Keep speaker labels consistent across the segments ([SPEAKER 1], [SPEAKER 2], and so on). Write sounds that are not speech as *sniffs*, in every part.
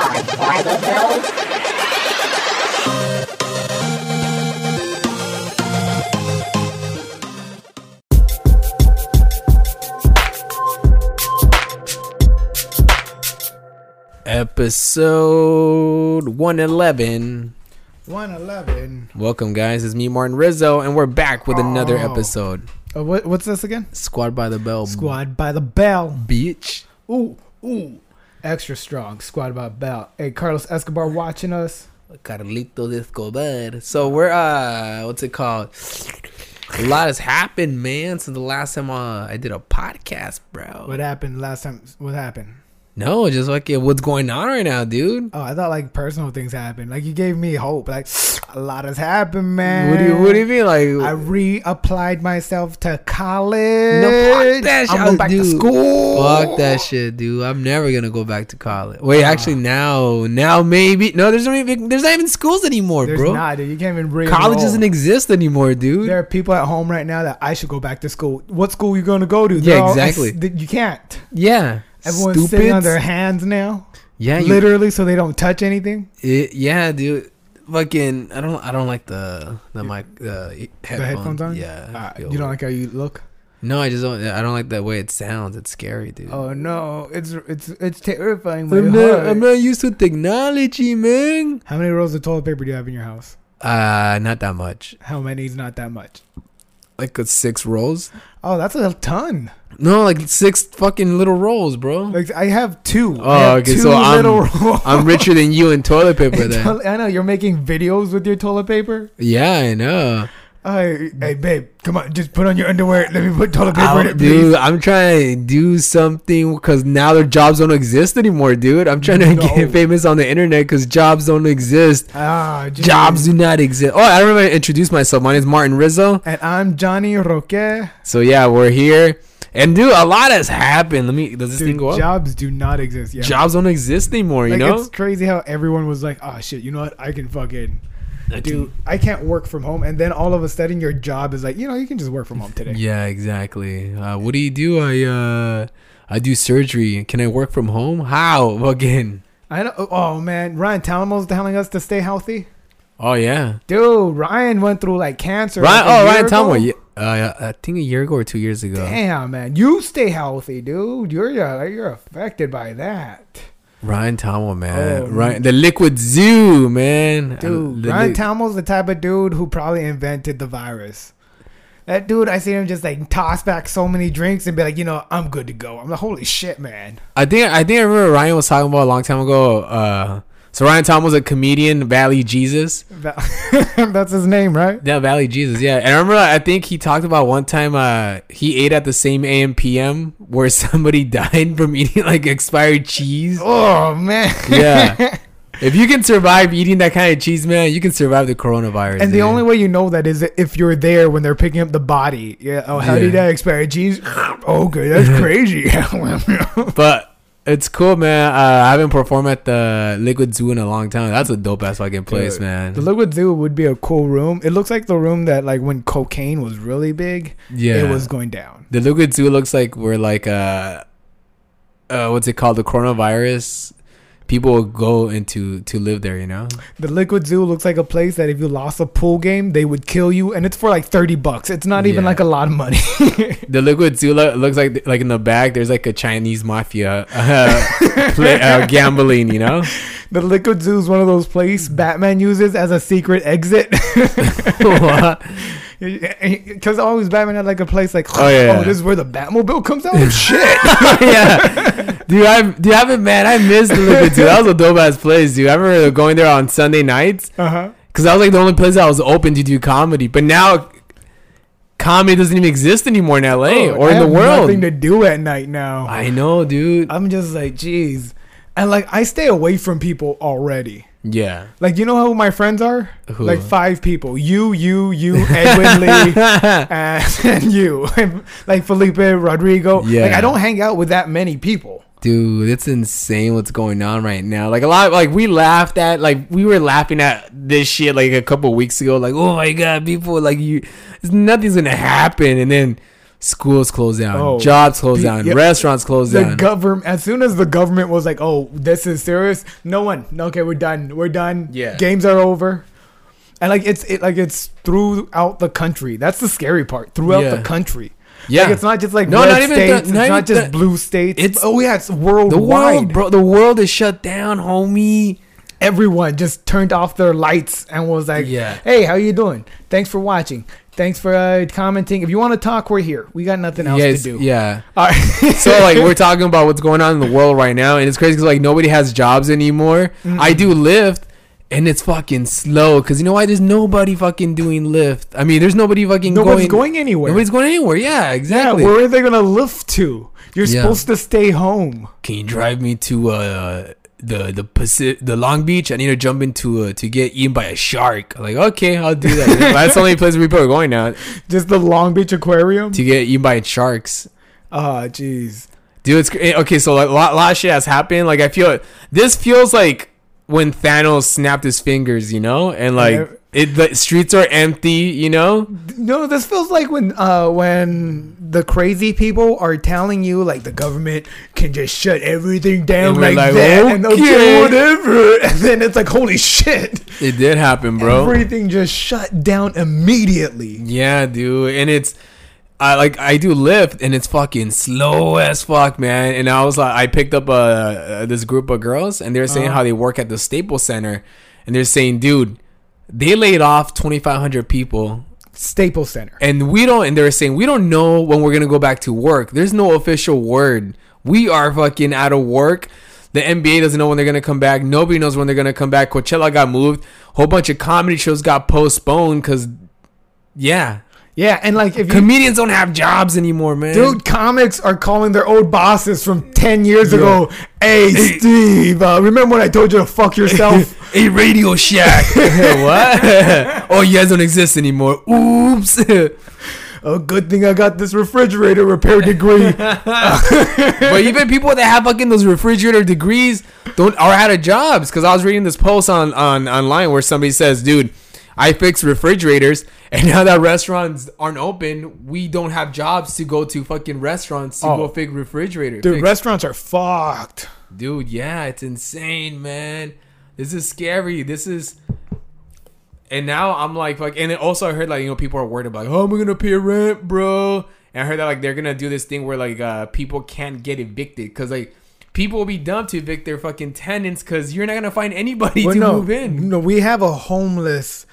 [SPEAKER 1] The Bell.
[SPEAKER 2] Episode 111.
[SPEAKER 3] 111.
[SPEAKER 2] Welcome, guys. It's me, Martin Rizzo, and we're back with another
[SPEAKER 3] Oh.
[SPEAKER 2] episode.
[SPEAKER 3] Uh, what, what's this again?
[SPEAKER 2] Squad by the Bell.
[SPEAKER 3] Squad by the Bell.
[SPEAKER 2] Beach.
[SPEAKER 3] Ooh, ooh. Extra strong. Squad by belt. Hey, Carlos Escobar watching us.
[SPEAKER 2] Carlitos Escobar. So we're, uh, what's it called? A lot has happened, man, since the last time uh, I did a podcast, bro.
[SPEAKER 3] What happened last time? What happened?
[SPEAKER 2] No, just like yeah, what's going on right now, dude?
[SPEAKER 3] Oh, I thought like personal things happened. Like you gave me hope. Like *sniffs* a lot has happened, man.
[SPEAKER 2] What do you What do you mean? Like,
[SPEAKER 3] I reapplied myself to college.
[SPEAKER 2] No, fuck that shit,
[SPEAKER 3] I'm going back to
[SPEAKER 2] dude.
[SPEAKER 3] school.
[SPEAKER 2] Fuck that shit, dude. I'm never gonna go back to college. Wait,
[SPEAKER 3] Ah.
[SPEAKER 2] actually, now, now maybe. No, there's not even there's not even schools anymore,
[SPEAKER 3] There's
[SPEAKER 2] bro.
[SPEAKER 3] not, dude. You can't even re
[SPEAKER 2] College doesn't exist anymore, dude.
[SPEAKER 3] There are people at home right now that I should go back to school. What school you going to go to?
[SPEAKER 2] Yeah,
[SPEAKER 3] They're all-
[SPEAKER 2] exactly.
[SPEAKER 3] You can't.
[SPEAKER 2] yeah,
[SPEAKER 3] Everyone's sitting on their hands now,
[SPEAKER 2] Yeah, you,
[SPEAKER 3] literally, so they don't touch anything.
[SPEAKER 2] it, yeah, dude. Fucking, I don't, I don't like the the mic, the headphones.
[SPEAKER 3] The headphones on.
[SPEAKER 2] Yeah,
[SPEAKER 3] Uh, you don't like how you look.
[SPEAKER 2] No, I just don't. I don't like the way it sounds. It's scary, dude.
[SPEAKER 3] Oh no, it's it's it's terrifying.
[SPEAKER 2] I'm not. I'm not used to technology, man.
[SPEAKER 3] How many rolls of toilet paper do you have in your house?
[SPEAKER 2] Uh, not that much.
[SPEAKER 3] How many is not that much?
[SPEAKER 2] Like a six rolls.
[SPEAKER 3] Oh, that's a ton.
[SPEAKER 2] No, like six fucking little rolls, bro.
[SPEAKER 3] Like I have two.
[SPEAKER 2] Oh,
[SPEAKER 3] have
[SPEAKER 2] okay,
[SPEAKER 3] two
[SPEAKER 2] so *laughs* I'm-
[SPEAKER 3] rolls.
[SPEAKER 2] I'm richer than you in toilet *laughs* paper then.
[SPEAKER 3] I know you're making videos with your toilet paper.
[SPEAKER 2] Yeah, I know.
[SPEAKER 3] Hey, hey, babe, come on, just put on your underwear. Let me put toilet paper in it, please.
[SPEAKER 2] dude, I'm trying to do something because now their jobs don't exist anymore, dude. I'm trying to
[SPEAKER 3] No.
[SPEAKER 2] get famous on the internet because jobs don't exist.
[SPEAKER 3] Ah, geez.
[SPEAKER 2] Jobs do not exist. Oh, I remember to introduce myself. My name is Martin Rizzo.
[SPEAKER 3] And I'm Johnny Roque.
[SPEAKER 2] So yeah, we're here. And dude, a lot has happened. Let me. Does this thing go up?
[SPEAKER 3] jobs do not exist Yeah,
[SPEAKER 2] Jobs don't exist anymore. You know.
[SPEAKER 3] it's crazy how everyone was like, "Oh shit, you know what? I can fucking
[SPEAKER 2] I
[SPEAKER 3] do. I can't work from home." And then all of a sudden, your job is like, you know, you can just work from home today.
[SPEAKER 2] Yeah, exactly. Uh, what do you do? I uh, I do surgery. Can I work from home? How *laughs* again?
[SPEAKER 3] I know. Oh man, Ryan Talamo's telling us to stay healthy.
[SPEAKER 2] Oh yeah,
[SPEAKER 3] Dude, Ryan went through like cancer.
[SPEAKER 2] Ryan.
[SPEAKER 3] like,
[SPEAKER 2] Oh, Ryan. Talmo. Uh, I think a year ago or two years ago.
[SPEAKER 3] Damn, man, you stay healthy, dude. You're uh, you're affected by that,
[SPEAKER 2] Ryan Talmo, man.
[SPEAKER 3] Oh,
[SPEAKER 2] Ryan, the Liquid Zoo, man.
[SPEAKER 3] dude.
[SPEAKER 2] The
[SPEAKER 3] Ryan
[SPEAKER 2] li-
[SPEAKER 3] the type of dude who probably invented the virus. That dude, I see him just like toss back so many drinks and be like, you know, I'm good to go. I'm like, holy shit, man.
[SPEAKER 2] I think I think I remember Ryan was talking about a long time ago. Uh, so Ryan Talmo was a comedian, Valley Jesus. *laughs*
[SPEAKER 3] That's his name, right?
[SPEAKER 2] Yeah, Valley Jesus. Yeah, and I remember. I think he talked about one time. Uh, he ate at the same AM PM where *laughs* somebody died from eating like expired cheese.
[SPEAKER 3] Oh man.
[SPEAKER 2] Yeah. *laughs* If you can survive eating that kind of cheese, man, you can survive the coronavirus.
[SPEAKER 3] And the only way you know that is if you're there when they're picking up the body. Yeah. Oh, how did
[SPEAKER 2] Yeah.
[SPEAKER 3] that expire cheese? Okay, that's crazy.
[SPEAKER 2] but it's cool, man. Uh, I haven't performed at the Liquid Zoo in a long time. That's a dope ass fucking place,
[SPEAKER 3] Dude,
[SPEAKER 2] man.
[SPEAKER 3] the Liquid Zoo would be a cool room. It looks like the room that like when cocaine was really big,
[SPEAKER 2] yeah,
[SPEAKER 3] it was going down.
[SPEAKER 2] the Liquid Zoo looks like we're like uh, uh, what's it called? The coronavirus. People will go into to live there, you know.
[SPEAKER 3] The Liquid Zoo looks like a place that if you lost a pool game, they would kill you, and it's for like thirty bucks. It's not even
[SPEAKER 2] Yeah.
[SPEAKER 3] like a lot of money. *laughs*
[SPEAKER 2] The Liquid Zoo lo- looks like like in the back. There's like a Chinese mafia uh, *laughs* play, uh, gambling, you know. *laughs*
[SPEAKER 3] the Liquid Zoo is one of those places Batman uses as a secret exit. Because always Batman had like a place like,
[SPEAKER 2] Oh, yeah.
[SPEAKER 3] oh, this is where the Batmobile comes out. Oh, *laughs* shit. *laughs*
[SPEAKER 2] yeah, dude, I dude, I man, I missed the Liquid Zoo. That was a dope ass place, dude. I remember going there on Sunday nights
[SPEAKER 3] Uh huh.
[SPEAKER 2] because that was like the only place that was open to do comedy. But now, comedy doesn't even exist anymore in LA or in the world.
[SPEAKER 3] Nothing to do at night now.
[SPEAKER 2] I know, dude.
[SPEAKER 3] I'm just like, jeez. And like, I stay away from people already.
[SPEAKER 2] Yeah.
[SPEAKER 3] Like, you know who my friends are?
[SPEAKER 2] Who?
[SPEAKER 3] Like five people. You, you, you, Edwin Lee, *laughs* and, *laughs* and you. *laughs* like Felipe Rodrigo. Like,
[SPEAKER 2] Yeah.
[SPEAKER 3] I don't hang out with that many people.
[SPEAKER 2] Dude, it's insane what's going on right now. Like a lot, like we laughed at, like we were laughing at this shit like a couple weeks ago. Like, oh my god, people, like you, nothing's gonna happen. And then schools closed down,
[SPEAKER 3] Oh.
[SPEAKER 2] jobs closed
[SPEAKER 3] The-
[SPEAKER 2] down,
[SPEAKER 3] yeah.
[SPEAKER 2] restaurants closed
[SPEAKER 3] the
[SPEAKER 2] down.
[SPEAKER 3] The government as soon as the government was like oh this is serious no one okay we're done we're done
[SPEAKER 2] Yeah.
[SPEAKER 3] games are over and like it's it like it's throughout the country that's the scary part throughout
[SPEAKER 2] Yeah.
[SPEAKER 3] the country
[SPEAKER 2] yeah,
[SPEAKER 3] like it's not just like
[SPEAKER 2] No,
[SPEAKER 3] red
[SPEAKER 2] not even
[SPEAKER 3] states
[SPEAKER 2] that-
[SPEAKER 3] it's
[SPEAKER 2] not
[SPEAKER 3] not, just
[SPEAKER 2] that-
[SPEAKER 3] blue states
[SPEAKER 2] it's-
[SPEAKER 3] oh yeah it's
[SPEAKER 2] the
[SPEAKER 3] worldwide
[SPEAKER 2] world, bro. The world is shut down, homie.
[SPEAKER 3] everyone just turned off their lights and was like
[SPEAKER 2] Yeah.
[SPEAKER 3] hey how you doing thanks for watching thanks for uh, commenting if you want to talk we're here we got nothing else
[SPEAKER 2] Yes,
[SPEAKER 3] to do
[SPEAKER 2] yeah.
[SPEAKER 3] All right.
[SPEAKER 2] so like we're *laughs* talking about what's going on in the world right now, and it's crazy because like nobody has jobs anymore. I do Lyft, and it's fucking slow because you know why? There's nobody fucking doing Lyft. I mean, there's nobody fucking
[SPEAKER 3] nobody's
[SPEAKER 2] going.
[SPEAKER 3] going anywhere
[SPEAKER 2] Nobody's going anywhere. Yeah,
[SPEAKER 3] Yeah,
[SPEAKER 2] exactly.
[SPEAKER 3] where are they gonna lift to? You're
[SPEAKER 2] Yeah.
[SPEAKER 3] supposed to stay home.
[SPEAKER 2] Can you drive me to uh the the Pacific, the Long Beach? I need to jump into uh, to get eaten by a shark. Like okay, I'll do that. *laughs* That's the only place people are going now
[SPEAKER 3] Just the Long Beach Aquarium.
[SPEAKER 2] to get eaten by sharks.
[SPEAKER 3] Oh, jeez.
[SPEAKER 2] Dude, it's okay. So like, a lot, lot of shit has happened. Like I feel this feels like when Thanos snapped his fingers, you know, and like. It the streets are empty, you know.
[SPEAKER 3] No, this feels like when uh when the crazy people are telling you like the government can just shut everything down like,
[SPEAKER 2] like,
[SPEAKER 3] that and
[SPEAKER 2] okay.
[SPEAKER 3] okay, whatever. *laughs* And then it's like holy shit.
[SPEAKER 2] It did happen, bro.
[SPEAKER 3] Everything just shut down immediately.
[SPEAKER 2] Yeah, dude, and it's. I like I do Lyft and it's fucking slow as fuck, man. And I was like, I picked up uh, uh this group of girls and they're saying
[SPEAKER 3] Uh-huh.
[SPEAKER 2] how they work at the Staples Center, and they're saying, dude, they laid off twenty five hundred people.
[SPEAKER 3] Staples Center.
[SPEAKER 2] and we don't and they're saying we don't know when we're gonna go back to work. There's no official word. We are fucking out of work. The nba doesn't know when they're gonna come back. Nobody knows when they're gonna come back. Coachella got moved. Whole bunch of comedy shows got postponed because yeah.
[SPEAKER 3] Yeah, and like if you
[SPEAKER 2] comedians don't have jobs anymore man.
[SPEAKER 3] Dude, comics are calling their old bosses from 10 years ago. Hey, Steve, uh, remember when I told you to fuck yourself? *laughs*
[SPEAKER 2] a radio shack *laughs* what *laughs* oh you guys don't exist anymore oops
[SPEAKER 3] oh, good thing I got this refrigerator repair degree. *laughs*
[SPEAKER 2] but even people that have fucking those refrigerator degrees don't are out of jobs. Because I was reading this post on, on online where somebody says, "Dude, I fix refrigerators, and now that restaurants aren't open, we don't have jobs to go to fucking restaurants to
[SPEAKER 3] Oh.
[SPEAKER 2] go fix refrigerators.
[SPEAKER 3] Dude,
[SPEAKER 2] fix-
[SPEAKER 3] restaurants are fucked.
[SPEAKER 2] dude, yeah, it's insane, man. This is scary. This is. And now I'm like, like, and also I heard like you know people are worried about like, how am I gonna pay rent, bro? And I heard that like they're gonna do this thing where like uh people can't get evicted because like people will be dumb to evict their fucking tenants because you're not gonna find anybody
[SPEAKER 3] Well,
[SPEAKER 2] to
[SPEAKER 3] no,
[SPEAKER 2] move in.
[SPEAKER 3] no, we have a homeless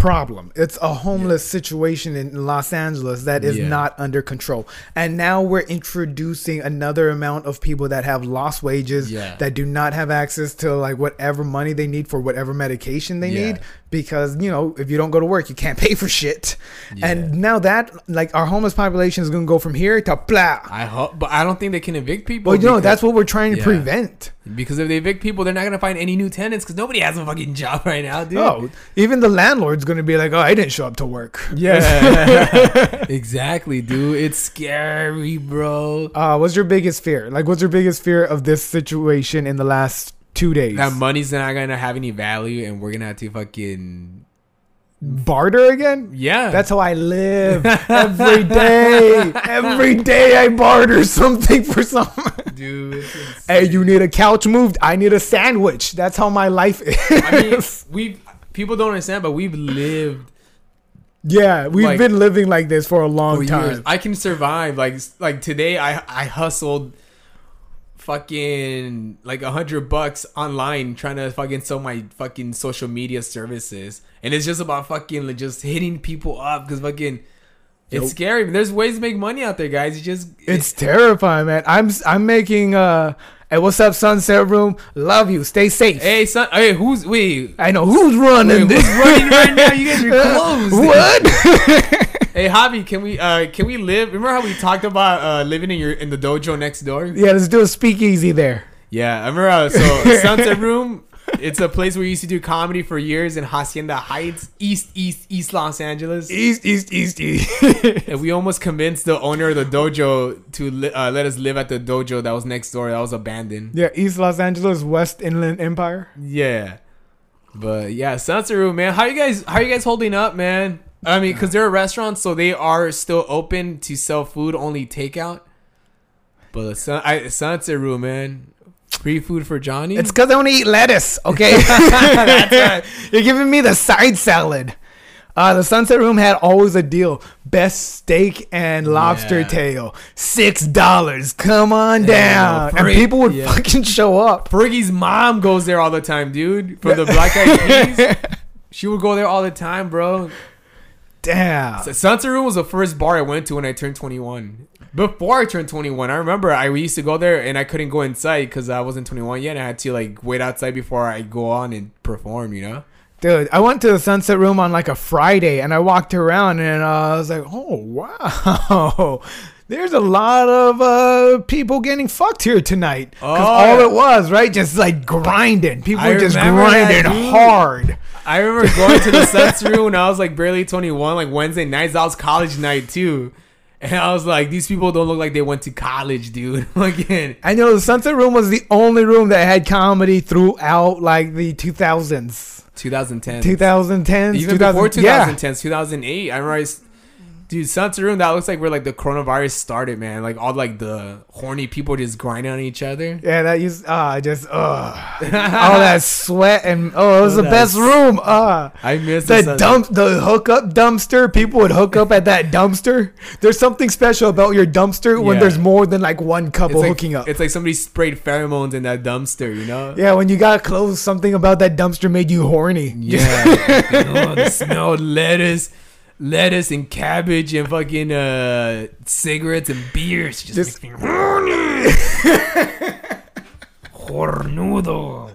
[SPEAKER 3] problem. It's a homeless situation in Los Angeles that is
[SPEAKER 2] Yeah.
[SPEAKER 3] not under control. And now we're introducing another amount of people that have lost wages
[SPEAKER 2] Yeah.
[SPEAKER 3] that do not have access to like whatever money they need for whatever medication they
[SPEAKER 2] Yeah.
[SPEAKER 3] need because, you know, if you don't go to work, you can't pay for shit. And now that like our homeless population is going to go from here to blah.
[SPEAKER 2] I hope, but I don't think they can evict people.
[SPEAKER 3] Well, you know, that's what we're trying to
[SPEAKER 2] Yeah.
[SPEAKER 3] prevent.
[SPEAKER 2] Because if they evict people, they're not gonna find any new tenants because nobody has a fucking job right now, dude.
[SPEAKER 3] Oh, even the landlord's going to be like, "Oh, I didn't show up to work."
[SPEAKER 2] Yeah, *laughs* exactly, dude. It's scary, bro.
[SPEAKER 3] Uh, what's your biggest fear? Like, what's your biggest fear of this situation in the last two days?
[SPEAKER 2] That money's not gonna have any value, and we're gonna have to fucking
[SPEAKER 3] Barter again?
[SPEAKER 2] yeah.
[SPEAKER 3] That's how I live *laughs* every day. Every day I barter something for something.
[SPEAKER 2] dude. *laughs*
[SPEAKER 3] Hey, you need a couch moved. I need a sandwich. That's how my life is.
[SPEAKER 2] I mean, we've people don't understand, but we've lived
[SPEAKER 3] yeah, we've
[SPEAKER 2] like-
[SPEAKER 3] been living like this for a long
[SPEAKER 2] for
[SPEAKER 3] time.
[SPEAKER 2] years. I can survive. Like like today, I I hustled fucking like a hundred bucks online trying to fucking sell my fucking social media services, and it's just about fucking like, just hitting people up because fucking. It's
[SPEAKER 3] Yo.
[SPEAKER 2] scary. There's ways to make money out there, guys. You just
[SPEAKER 3] It's terrifying, man. I'm I'm making uh hey, what's up, Sunset Room? Love you. Stay safe.
[SPEAKER 2] Hey, son. Hey, who's wait?
[SPEAKER 3] I know who's running
[SPEAKER 2] Wait,
[SPEAKER 3] this.
[SPEAKER 2] who's running right now? You guys are *laughs* closed.
[SPEAKER 3] what? *laughs*
[SPEAKER 2] Hey, Javi, can we uh can we live? Remember how we talked about uh living in your in the dojo next door?
[SPEAKER 3] yeah, let's do a speakeasy there.
[SPEAKER 2] Yeah, I remember. Uh, so *laughs* Sunset Room, it's a place where we used to do comedy for years in Hacienda Heights, East East East Los Angeles.
[SPEAKER 3] East, east, east, east.
[SPEAKER 2] And we almost convinced the owner of the dojo to li- uh, let us live at the dojo that was next door. That was abandoned.
[SPEAKER 3] yeah, East Los Angeles, West Inland Empire.
[SPEAKER 2] Yeah, but yeah, Room, man. How you guys? How you guys holding up, man? I mean, because they're a restaurant, so they are still open to sell food, only takeout. But sun, I, Room, man, free food for Johnny.
[SPEAKER 3] It's because I want to eat lettuce. Okay, *laughs* you're giving me the side salad. Uh, the Sunset Room had always a deal: best steak and lobster
[SPEAKER 2] Yeah.
[SPEAKER 3] tail, six dollars. Come on
[SPEAKER 2] Yeah,
[SPEAKER 3] down, and people would
[SPEAKER 2] yeah.
[SPEAKER 3] fucking show up.
[SPEAKER 2] Fergie's mom goes there all the time, dude. For the Black Eyed Peas, *laughs* she would go there all the time, bro.
[SPEAKER 3] Damn.
[SPEAKER 2] So Sunset Room was the first bar I went to when I turned 21. Before I turned 21, I remember I used to go there and I couldn't go inside because I wasn't 21 yet. I had to like wait outside before I go on and perform, you know?
[SPEAKER 3] Dude, I went to the Sunset Room on like a Friday and I walked around and uh, I was like, oh, wow. *laughs* There's a lot of uh, people getting fucked here tonight. Because
[SPEAKER 2] Oh,
[SPEAKER 3] all
[SPEAKER 2] yeah.
[SPEAKER 3] it was, right? Just like grinding. People
[SPEAKER 2] I
[SPEAKER 3] were just grinding hard.
[SPEAKER 2] I remember going to the *laughs* Sunset Room when I was like barely 21, like Wednesday nights. That was college night too. And I was like, these people don't look like they went to college, dude. *laughs* Again.
[SPEAKER 3] I know the Sunset Room was the only room that had comedy throughout like the 2000s,
[SPEAKER 2] 2010.
[SPEAKER 3] 2010s,
[SPEAKER 2] Even
[SPEAKER 3] 2000
[SPEAKER 2] before
[SPEAKER 3] yeah.
[SPEAKER 2] 2008. I remember, dude, Sunset Room. That looks like where like the coronavirus started, man. Like all like the horny people just grinding on each other.
[SPEAKER 3] Yeah, that used uh just uh *laughs* all that sweat and oh it was
[SPEAKER 2] Oh,
[SPEAKER 3] the best room. Uh
[SPEAKER 2] I miss
[SPEAKER 3] the dump the hookup dumpster. People would hook up at that dumpster. There's something special about your dumpster when
[SPEAKER 2] Yeah.
[SPEAKER 3] there's more than like one couple
[SPEAKER 2] like,
[SPEAKER 3] hooking up.
[SPEAKER 2] It's like somebody sprayed pheromones in that dumpster, you know?
[SPEAKER 3] Yeah, when you got close, something about that dumpster made you horny.
[SPEAKER 2] Yeah. *laughs* oh, the smell of lettuce, lettuce and cabbage and fucking uh, cigarettes and beers just,
[SPEAKER 3] Just-
[SPEAKER 2] makes me horny. *laughs* Hornudo.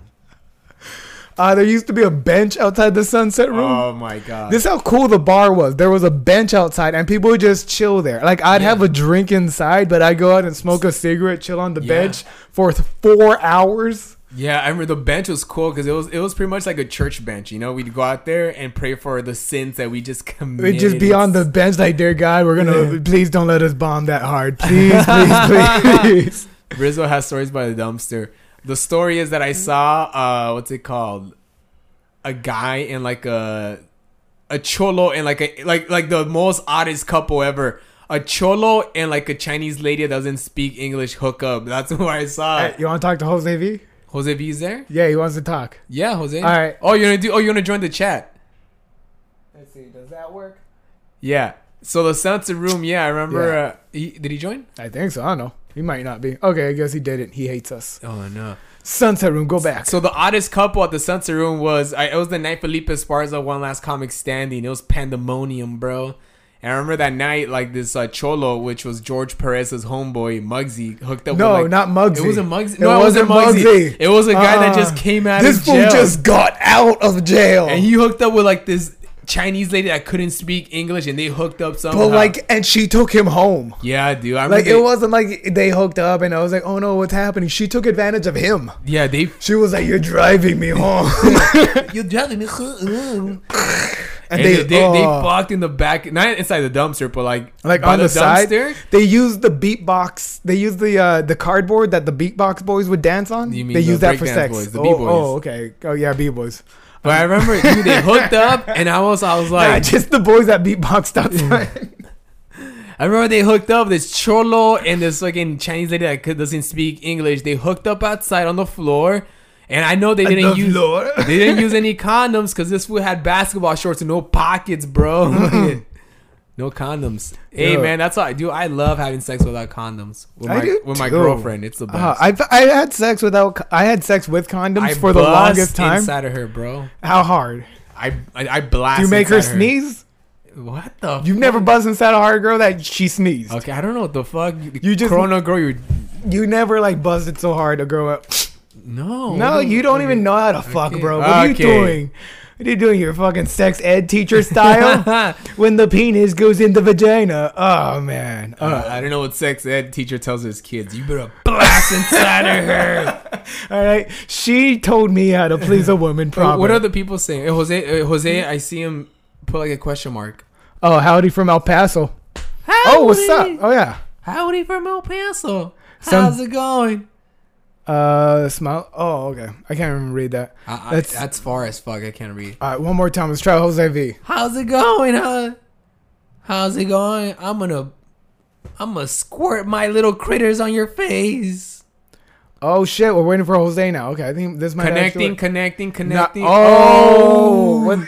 [SPEAKER 3] Uh, there used to be a bench outside the Sunset Room.
[SPEAKER 2] Oh my god.
[SPEAKER 3] This is how cool the bar was. There was a bench outside, and people would just chill there. Like I'd have a drink inside, but I'd go out and smoke a cigarette, chill on the
[SPEAKER 2] Yeah.
[SPEAKER 3] bench for four hours.
[SPEAKER 2] Yeah, I remember the bench was cool because it was it was pretty much like a church bench. You know, we'd go out there and pray for the sins that we just committed.
[SPEAKER 3] We'd just be on the bench, like, dear God, we're gonna
[SPEAKER 2] Yeah.
[SPEAKER 3] please don't let us bomb that hard, please, please, *laughs* please.
[SPEAKER 2] Rizzo has stories by the dumpster. The story is that I saw uh what's it called? A guy in like a a cholo and like a like like the most oddest couple ever. A cholo and like a Chinese lady that doesn't speak English hook up. That's *laughs* what I saw.
[SPEAKER 3] Hey, you want to talk to Jose V?
[SPEAKER 2] Jose V's there?
[SPEAKER 3] Yeah, he wants to talk.
[SPEAKER 2] Yeah, Jose.
[SPEAKER 3] All right.
[SPEAKER 2] Oh, you're gonna do? Oh, you're gonna join the chat?
[SPEAKER 3] Let's see, does that work?
[SPEAKER 2] Yeah. So the Sunset Room. Yeah, I remember.
[SPEAKER 3] Yeah.
[SPEAKER 2] Uh, he, did he join?
[SPEAKER 3] I think so. I don't know. He might not be. Okay, I guess he didn't. He hates us.
[SPEAKER 2] Oh no.
[SPEAKER 3] Sunset Room, go back.
[SPEAKER 2] So the oddest couple at the Sunset Room was I, it was the night Felipe Esparza won last comic standing. It was pandemonium, bro. And I remember that night, like this uh, cholo, which was George Perez's homeboy Muggsy, hooked up.
[SPEAKER 3] No,
[SPEAKER 2] with, like,
[SPEAKER 3] not Muggsy.
[SPEAKER 2] It wasn't Muggsy. No, it wasn't
[SPEAKER 3] wasn't
[SPEAKER 2] Muggsy.
[SPEAKER 3] Muggsy.
[SPEAKER 2] It was a guy that
[SPEAKER 3] Uh-uh.
[SPEAKER 2] just came out
[SPEAKER 3] This
[SPEAKER 2] of
[SPEAKER 3] fool just got out of jail.
[SPEAKER 2] and he hooked up with like this Chinese lady that couldn't speak English, and they hooked up somehow.
[SPEAKER 3] but like, and she took him home.
[SPEAKER 2] yeah, dude. I
[SPEAKER 3] Like
[SPEAKER 2] they-
[SPEAKER 3] it wasn't like they hooked up, and I was like, "Oh no, what's happening?" She took advantage of him.
[SPEAKER 2] Yeah, they.
[SPEAKER 3] She was like, "You're driving me home," *laughs*
[SPEAKER 2] You're driving me. *laughs* and
[SPEAKER 3] and
[SPEAKER 2] they
[SPEAKER 3] they
[SPEAKER 2] they, they
[SPEAKER 3] oh.
[SPEAKER 2] fucked in the back, not inside the dumpster, but like
[SPEAKER 3] like
[SPEAKER 2] by
[SPEAKER 3] on the, side.
[SPEAKER 2] dumpster.
[SPEAKER 3] They used the beatbox. They used the uh, the cardboard that the beatbox boys would dance on.
[SPEAKER 2] You mean
[SPEAKER 3] they
[SPEAKER 2] the
[SPEAKER 3] used that for sex.
[SPEAKER 2] boys, the
[SPEAKER 3] oh,
[SPEAKER 2] B-boys.
[SPEAKER 3] oh, okay. Oh yeah, b boys.
[SPEAKER 2] But I remember, dude, they *laughs* hooked up, and I was, I was
[SPEAKER 3] Nah,
[SPEAKER 2] like,
[SPEAKER 3] just the boys that beatboxed outside. *laughs*
[SPEAKER 2] I remember they hooked up. This cholo and this fucking Chinese lady that doesn't speak English. They hooked up outside on the floor, and I know they didn't use they didn't use any *laughs* condoms because this fool had basketball shorts and no pockets, bro. *laughs* no condoms. Hey
[SPEAKER 3] Yeah.
[SPEAKER 2] man, that's what I do. I love having sex without condoms with
[SPEAKER 3] I
[SPEAKER 2] my
[SPEAKER 3] do
[SPEAKER 2] with my
[SPEAKER 3] too.
[SPEAKER 2] girlfriend. It's the best.
[SPEAKER 3] Uh, I've I had sex without. I had sex with condoms
[SPEAKER 2] I
[SPEAKER 3] for the
[SPEAKER 2] bust
[SPEAKER 3] longest time.
[SPEAKER 2] inside of her, bro.
[SPEAKER 3] How hard?
[SPEAKER 2] I I, I blast.
[SPEAKER 3] Do you make her
[SPEAKER 2] inside
[SPEAKER 3] sneeze?
[SPEAKER 2] What the?
[SPEAKER 3] You've never buzzed inside a hard girl that she sneezed.
[SPEAKER 2] Okay, I don't know what the fuck. You,
[SPEAKER 3] You just-
[SPEAKER 2] Corona girl, you
[SPEAKER 3] You never like buzzed it so hard a girl. Went,
[SPEAKER 2] no.
[SPEAKER 3] no, you don't even know how to fuck,
[SPEAKER 2] Okay.
[SPEAKER 3] bro. What are you
[SPEAKER 2] Okay.
[SPEAKER 3] doing? What are you doing? Your fucking sex ed teacher *laughs* style? when the penis goes in the vagina. Oh man.
[SPEAKER 2] Uh, I don't know what sex ed teacher tells his kids. You better blast inside of her. *laughs*
[SPEAKER 3] All right. She told me how to please a *laughs* woman properly.
[SPEAKER 2] what are the people saying? Hey, Jose, uh, Jose, I see him put like a question mark.
[SPEAKER 3] Oh, howdy from El Paso.
[SPEAKER 2] Howdy.
[SPEAKER 3] Oh, what's up? Oh yeah.
[SPEAKER 2] Howdy from El Paso.
[SPEAKER 3] Some-
[SPEAKER 2] How's it going?
[SPEAKER 3] Uh, smile. Oh, okay. I can't even read that.
[SPEAKER 2] I, I,
[SPEAKER 3] That's-
[SPEAKER 2] that's far as fuck. I can't read.
[SPEAKER 3] All right, one more time. Let's try Jose V.
[SPEAKER 2] How's it going, huh? How's it going? I'm gonna, I'm gonna squirt my little critters on your face.
[SPEAKER 3] Oh shit, we're waiting for Jose now. Okay, I think this might
[SPEAKER 2] Connecting,
[SPEAKER 3] actually-
[SPEAKER 2] connecting, connecting.
[SPEAKER 3] oh, what-
[SPEAKER 1] You're, you're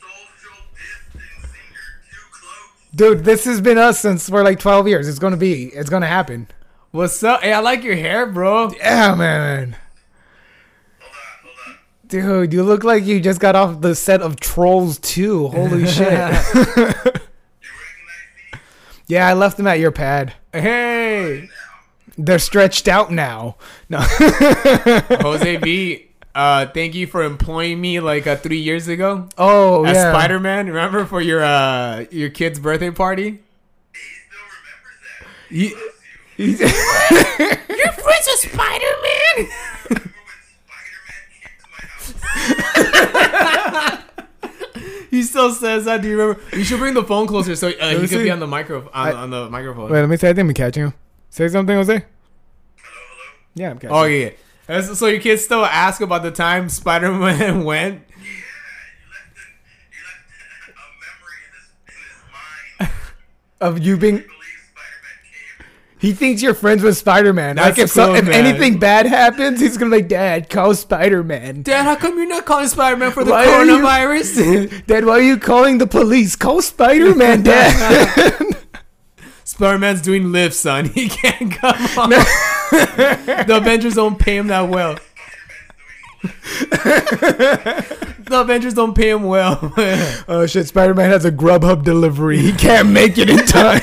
[SPEAKER 1] social distancing. You're too close.
[SPEAKER 3] dude, this has been us since we're like 12 years. It's gonna be. It's gonna happen.
[SPEAKER 2] What's up? Hey, I like your hair, bro.
[SPEAKER 3] Yeah, man.
[SPEAKER 1] Hold on, hold on.
[SPEAKER 3] Dude, you look like you just got off the set of Trolls 2. Holy *laughs* shit.
[SPEAKER 1] You recognize me?
[SPEAKER 3] yeah, I left them at your pad.
[SPEAKER 2] Hey,
[SPEAKER 3] They're stretched out now. No. *laughs*
[SPEAKER 2] Jose V. Uh, thank you for employing me like uh, three years ago
[SPEAKER 3] oh,
[SPEAKER 2] as
[SPEAKER 3] yeah.
[SPEAKER 2] Spider Man. Remember for your uh your kid's birthday party?
[SPEAKER 1] He still remembers that.
[SPEAKER 2] You,
[SPEAKER 1] Loves you.
[SPEAKER 2] you're friends with Spider Man.
[SPEAKER 1] Remember when Spider-Man came to my house?
[SPEAKER 2] he still says that. Do you remember? You should bring the phone closer so uh,
[SPEAKER 3] me
[SPEAKER 2] he could
[SPEAKER 3] see.
[SPEAKER 2] be on the micro on,
[SPEAKER 3] I-
[SPEAKER 2] on the microphone.
[SPEAKER 3] Wait, let me say, I think I'm catching him. Say something, Jose.
[SPEAKER 1] Hello, hello.
[SPEAKER 3] Yeah, I'm catching
[SPEAKER 2] Oh yeah. yeah. That's- So your kids still ask about the time Spider Man *laughs* went.
[SPEAKER 1] Yeah, you left, an, you left a memory in his, in his mind. *laughs*
[SPEAKER 3] Of you being.
[SPEAKER 1] I believe Spider-Man came.
[SPEAKER 3] He thinks you're friends with Spider Man. Like, if, so, if anything bad happens, he's gonna be like, Dad, call Spider Man.
[SPEAKER 2] Dad, how come you're not calling Spider Man for the
[SPEAKER 3] Why are you-
[SPEAKER 2] coronavirus? *laughs*
[SPEAKER 3] Dad, why are you calling the police? Call Spider Man, Dad. *laughs* *laughs*
[SPEAKER 2] Spider Man's doing Lyfts, son. He can't come on. the Avengers don't pay him that well. the Avengers don't pay him well.
[SPEAKER 3] oh shit, Spider Man has a Grubhub delivery. He can't make it in time.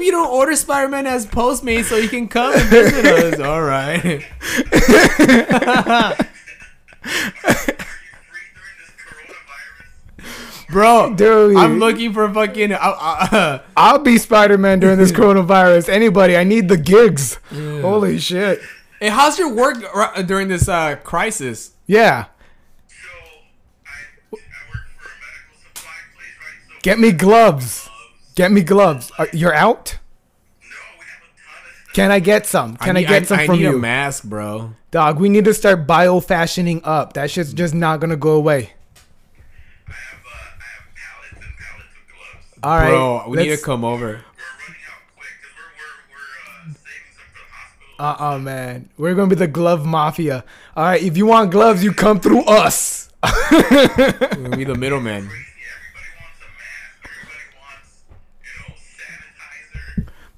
[SPEAKER 2] How come you don't order Spider Man as Postmate so he can come and visit us? *laughs* All right.
[SPEAKER 1] Are you free during this coronavirus?
[SPEAKER 2] Bro,
[SPEAKER 3] Dude.
[SPEAKER 2] I'm looking for fucking. Uh, *laughs* uh,
[SPEAKER 3] I'll be Spider Man during this *laughs* coronavirus. Anybody, I need the gigs. Holy shit.
[SPEAKER 2] hey, how's your work r- during this uh, crisis?
[SPEAKER 3] Yeah.
[SPEAKER 1] So, I, I work for a medical supply place, right? So,
[SPEAKER 3] Get me gloves. Get me gloves. Are, you're out?
[SPEAKER 1] No, we have a ton of.
[SPEAKER 3] Can I get some? Can I,
[SPEAKER 2] need-
[SPEAKER 3] get some
[SPEAKER 2] I
[SPEAKER 3] from
[SPEAKER 2] need
[SPEAKER 3] you?
[SPEAKER 2] a mask, bro.
[SPEAKER 3] Dog, we need to start bio fashioning up. That shit's just not gonna go away.
[SPEAKER 1] I have, uh, I have pallets and pallets of gloves.
[SPEAKER 3] All right.
[SPEAKER 2] Bro, we need to come over.
[SPEAKER 1] We're running out quick because we're, we're, we're uh, saving some for the hospital.
[SPEAKER 3] Uh-uh, man. We're gonna be the glove mafia. All right, if you want gloves, you come through us. *laughs*
[SPEAKER 2] We're gonna be the middleman.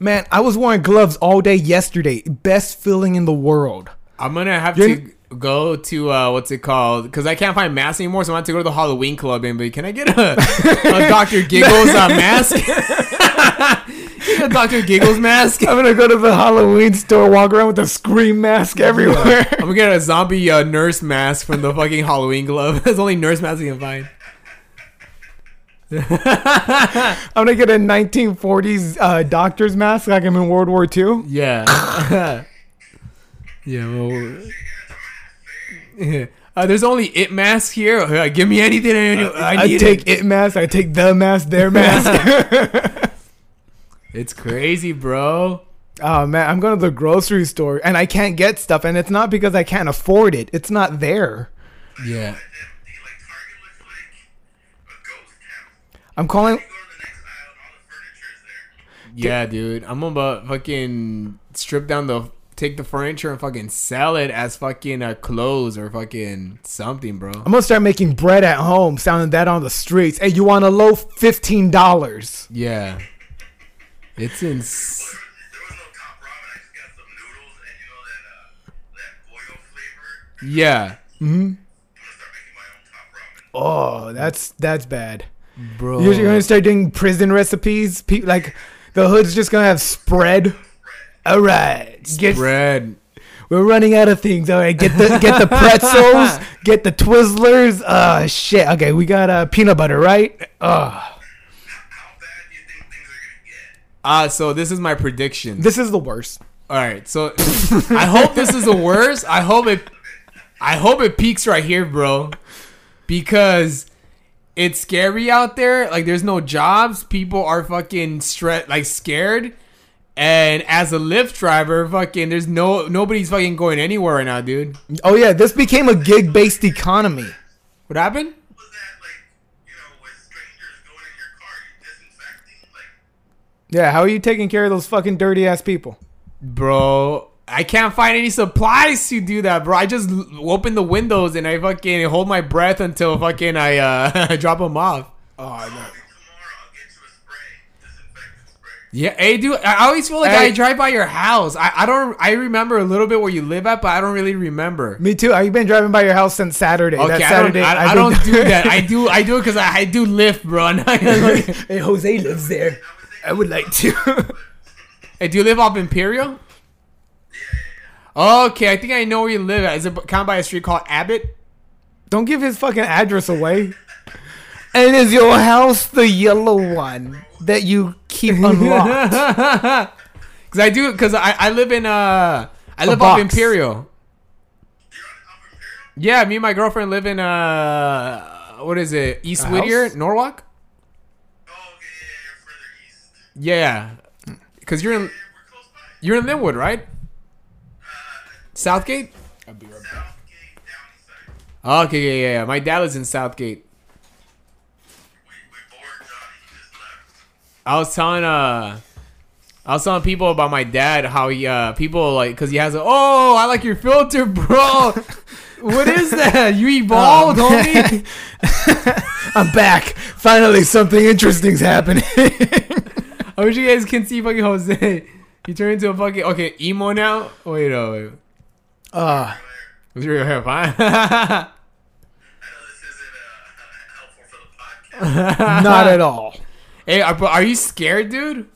[SPEAKER 3] Man, I was wearing gloves all day yesterday. Best feeling in the world.
[SPEAKER 2] I'm gonna have
[SPEAKER 3] You're-
[SPEAKER 2] to go to uh, what's it called? Because I can't find masks anymore, so I have to go to the Halloween club and be. Can I get a, a *laughs* Doctor Giggles uh, mask? *laughs* a Doctor Giggles mask.
[SPEAKER 3] I'm gonna go to the Halloween store, walk around with a scream mask everywhere.
[SPEAKER 2] I'm gonna get a zombie uh, nurse mask from the fucking Halloween club. *laughs* That's the only nurse mask you can find. *laughs*
[SPEAKER 3] I'm gonna get a 1940s uh, doctor's mask like I'm in World War II.
[SPEAKER 2] Yeah. *laughs* yeah. Well, yeah. Uh, there's only it mask here. Uh, give me anything I, I
[SPEAKER 3] I
[SPEAKER 2] need.
[SPEAKER 3] take it mask. I take the mask, their *laughs* mask.
[SPEAKER 2] It's crazy, bro.
[SPEAKER 3] oh man, I'm going to the grocery store and I can't get stuff, and it's not because I can't afford it. It's not there.
[SPEAKER 2] Yeah.
[SPEAKER 1] Empty. Like, Target looks like a ghost town.
[SPEAKER 3] I'm calling.
[SPEAKER 1] You go to the next aisle and all the furniture is calling.
[SPEAKER 2] Yeah, dude. I'm about fucking strip down the take the furniture and fucking sell it as fucking uh, clothes or fucking something, bro.
[SPEAKER 3] I'm gonna start making bread at home, selling that on the streets. Hey, you want a loaf? Fifteen dollars.
[SPEAKER 2] Yeah. It's ins.
[SPEAKER 1] There was no top ramen. I just got some noodles and you know that uh, that oil flavor.
[SPEAKER 2] Yeah,
[SPEAKER 3] Mm-hmm.
[SPEAKER 1] I'm gonna start making my own top ramen.
[SPEAKER 3] Oh, that's that's bad.
[SPEAKER 2] Bro.
[SPEAKER 3] You're gonna start doing prison recipes. Pe- like the hood's just gonna have spread. All right, get,
[SPEAKER 2] bread.
[SPEAKER 3] we're running out of things. All right, get the get the pretzels, *laughs* get the Twizzlers. Uh, shit. Okay, we got uh, peanut butter, right? Uh,
[SPEAKER 1] How bad you think things are gonna get?
[SPEAKER 2] Ah, so this is my prediction.
[SPEAKER 3] this is the worst.
[SPEAKER 2] All right, so *laughs* I hope this is the worst. I hope it. I hope it peaks right here, bro, because it's scary out there. Like, there's no jobs. People are fucking stressed, like scared, And as a Lyft driver, fucking, there's no nobody's fucking going anywhere right now, dude.
[SPEAKER 3] Oh yeah, this became a gig-based economy.
[SPEAKER 2] What happened?
[SPEAKER 1] Was that like, you know, with strangers going in your car, you disinfecting? Like,
[SPEAKER 3] Yeah, how are you taking care of those fucking dirty ass people?
[SPEAKER 2] Bro, I can't find any supplies to do that, bro. I just open the windows and I fucking hold my breath until fucking I uh *laughs* drop them off.
[SPEAKER 3] Oh,
[SPEAKER 1] maybe I'll get you a spray, disinfectant spray.
[SPEAKER 2] Yeah, hey, dude. I always feel like
[SPEAKER 3] Hey.
[SPEAKER 2] I drive by your house. I, I don't. I remember a little bit where you live at, but I don't really remember.
[SPEAKER 3] Me too. I've been driving by your house since Saturday.
[SPEAKER 2] Okay,
[SPEAKER 3] that
[SPEAKER 2] I
[SPEAKER 3] Saturday,
[SPEAKER 2] don't. I, I don't do *laughs* that. I do. I do it because I, I do Lyft, bro. *laughs* I'm not gonna look-
[SPEAKER 3] hey, Jose lives there. I would like to.
[SPEAKER 2] hey, do you live off Imperial? Okay, I think I know where you live at. Is it kind of by a street called Abbott?
[SPEAKER 3] don't give his fucking address away. And is your house the yellow one that you keep *laughs* unlocked?
[SPEAKER 2] Because I do. Because I, I live in uh I live off Imperial.
[SPEAKER 1] Up Imperial?
[SPEAKER 2] Yeah, me and my girlfriend live in uh what is it? East
[SPEAKER 3] A
[SPEAKER 2] Whittier,
[SPEAKER 3] house?
[SPEAKER 2] Norwalk.
[SPEAKER 1] Oh, okay, yeah, yeah, further east.
[SPEAKER 2] Yeah, because you're in
[SPEAKER 1] Yeah, we're close by.
[SPEAKER 2] you're in Lynwood, right? Southgate.
[SPEAKER 1] Southgate, Downey side.
[SPEAKER 2] Okay, yeah, yeah, yeah. My dad lives in Southgate.
[SPEAKER 1] We, we bored Johnny, he just left.
[SPEAKER 2] I was telling uh, I was telling people about my dad how he uh people like because he has a oh I like your filter, bro. *laughs* what is that? You evolved,
[SPEAKER 3] Oh,
[SPEAKER 2] homie. *laughs*
[SPEAKER 3] I'm back. Finally, something interesting's happening. *laughs*
[SPEAKER 2] I wish you guys can see fucking Jose. He turned into a fucking okay emo now. Wait, no, wait.
[SPEAKER 3] Uh,
[SPEAKER 2] Was your hair fine?
[SPEAKER 1] I know this *laughs* isn't uh, helpful for the podcast.
[SPEAKER 3] not at all.
[SPEAKER 2] hey, are, are you scared, dude?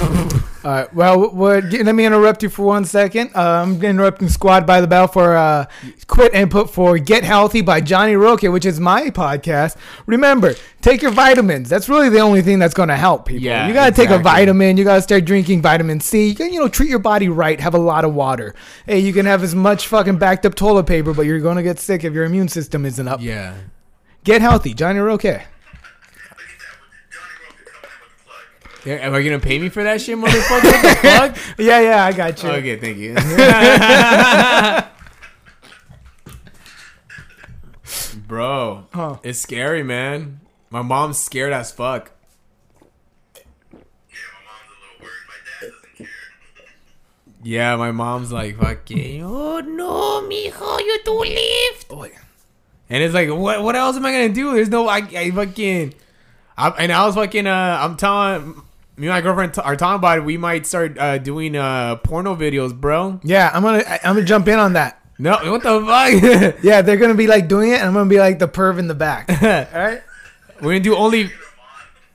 [SPEAKER 1] I'm *laughs* a little scared, you know, with the with everything, because you know we we deal with people from the hospital, so it's like they're coming. Shit, I'm gonna take this off.
[SPEAKER 3] All right. Well, what, let me interrupt you for one second. Uh, I'm interrupting Squad by the Bell for uh, quit input for Get Healthy by Johnny Roque, which is my podcast. Remember, take your vitamins. That's really the only thing that's going to help people.
[SPEAKER 2] Yeah,
[SPEAKER 3] you got to take a vitamin. You got to start drinking vitamin C. You can, you know, treat your body right. Have a lot of water. Hey, you can have as much fucking backed up toilet paper, but you're going to get sick if your immune system isn't up.
[SPEAKER 2] Yeah.
[SPEAKER 3] Get healthy, Johnny Roque.
[SPEAKER 2] Am I gonna pay me for that shit, motherfucker? The *laughs* fuck?
[SPEAKER 3] Yeah, yeah, I got you.
[SPEAKER 2] Okay, thank you. *laughs* Bro,
[SPEAKER 3] Huh.
[SPEAKER 2] it's scary, man. My mom's scared as fuck.
[SPEAKER 1] Yeah, my mom's a little worried. My dad doesn't care.
[SPEAKER 2] Yeah, my mom's like fucking. Oh no, mijo, you do Lyft.
[SPEAKER 3] Oh,
[SPEAKER 2] And it's like, what? What else am I gonna do? There's no, I, I fucking. I, and I was fucking. Uh, I'm telling me and my girlfriend t- are talking about it. We might start uh, doing uh porno videos, bro.
[SPEAKER 3] Yeah, I'm gonna I'm gonna jump in on that.
[SPEAKER 2] No, what the fuck? *laughs*
[SPEAKER 3] Yeah, they're gonna be like doing it, and I'm gonna be like the perv in the back. *laughs* All right.
[SPEAKER 2] We're gonna do only.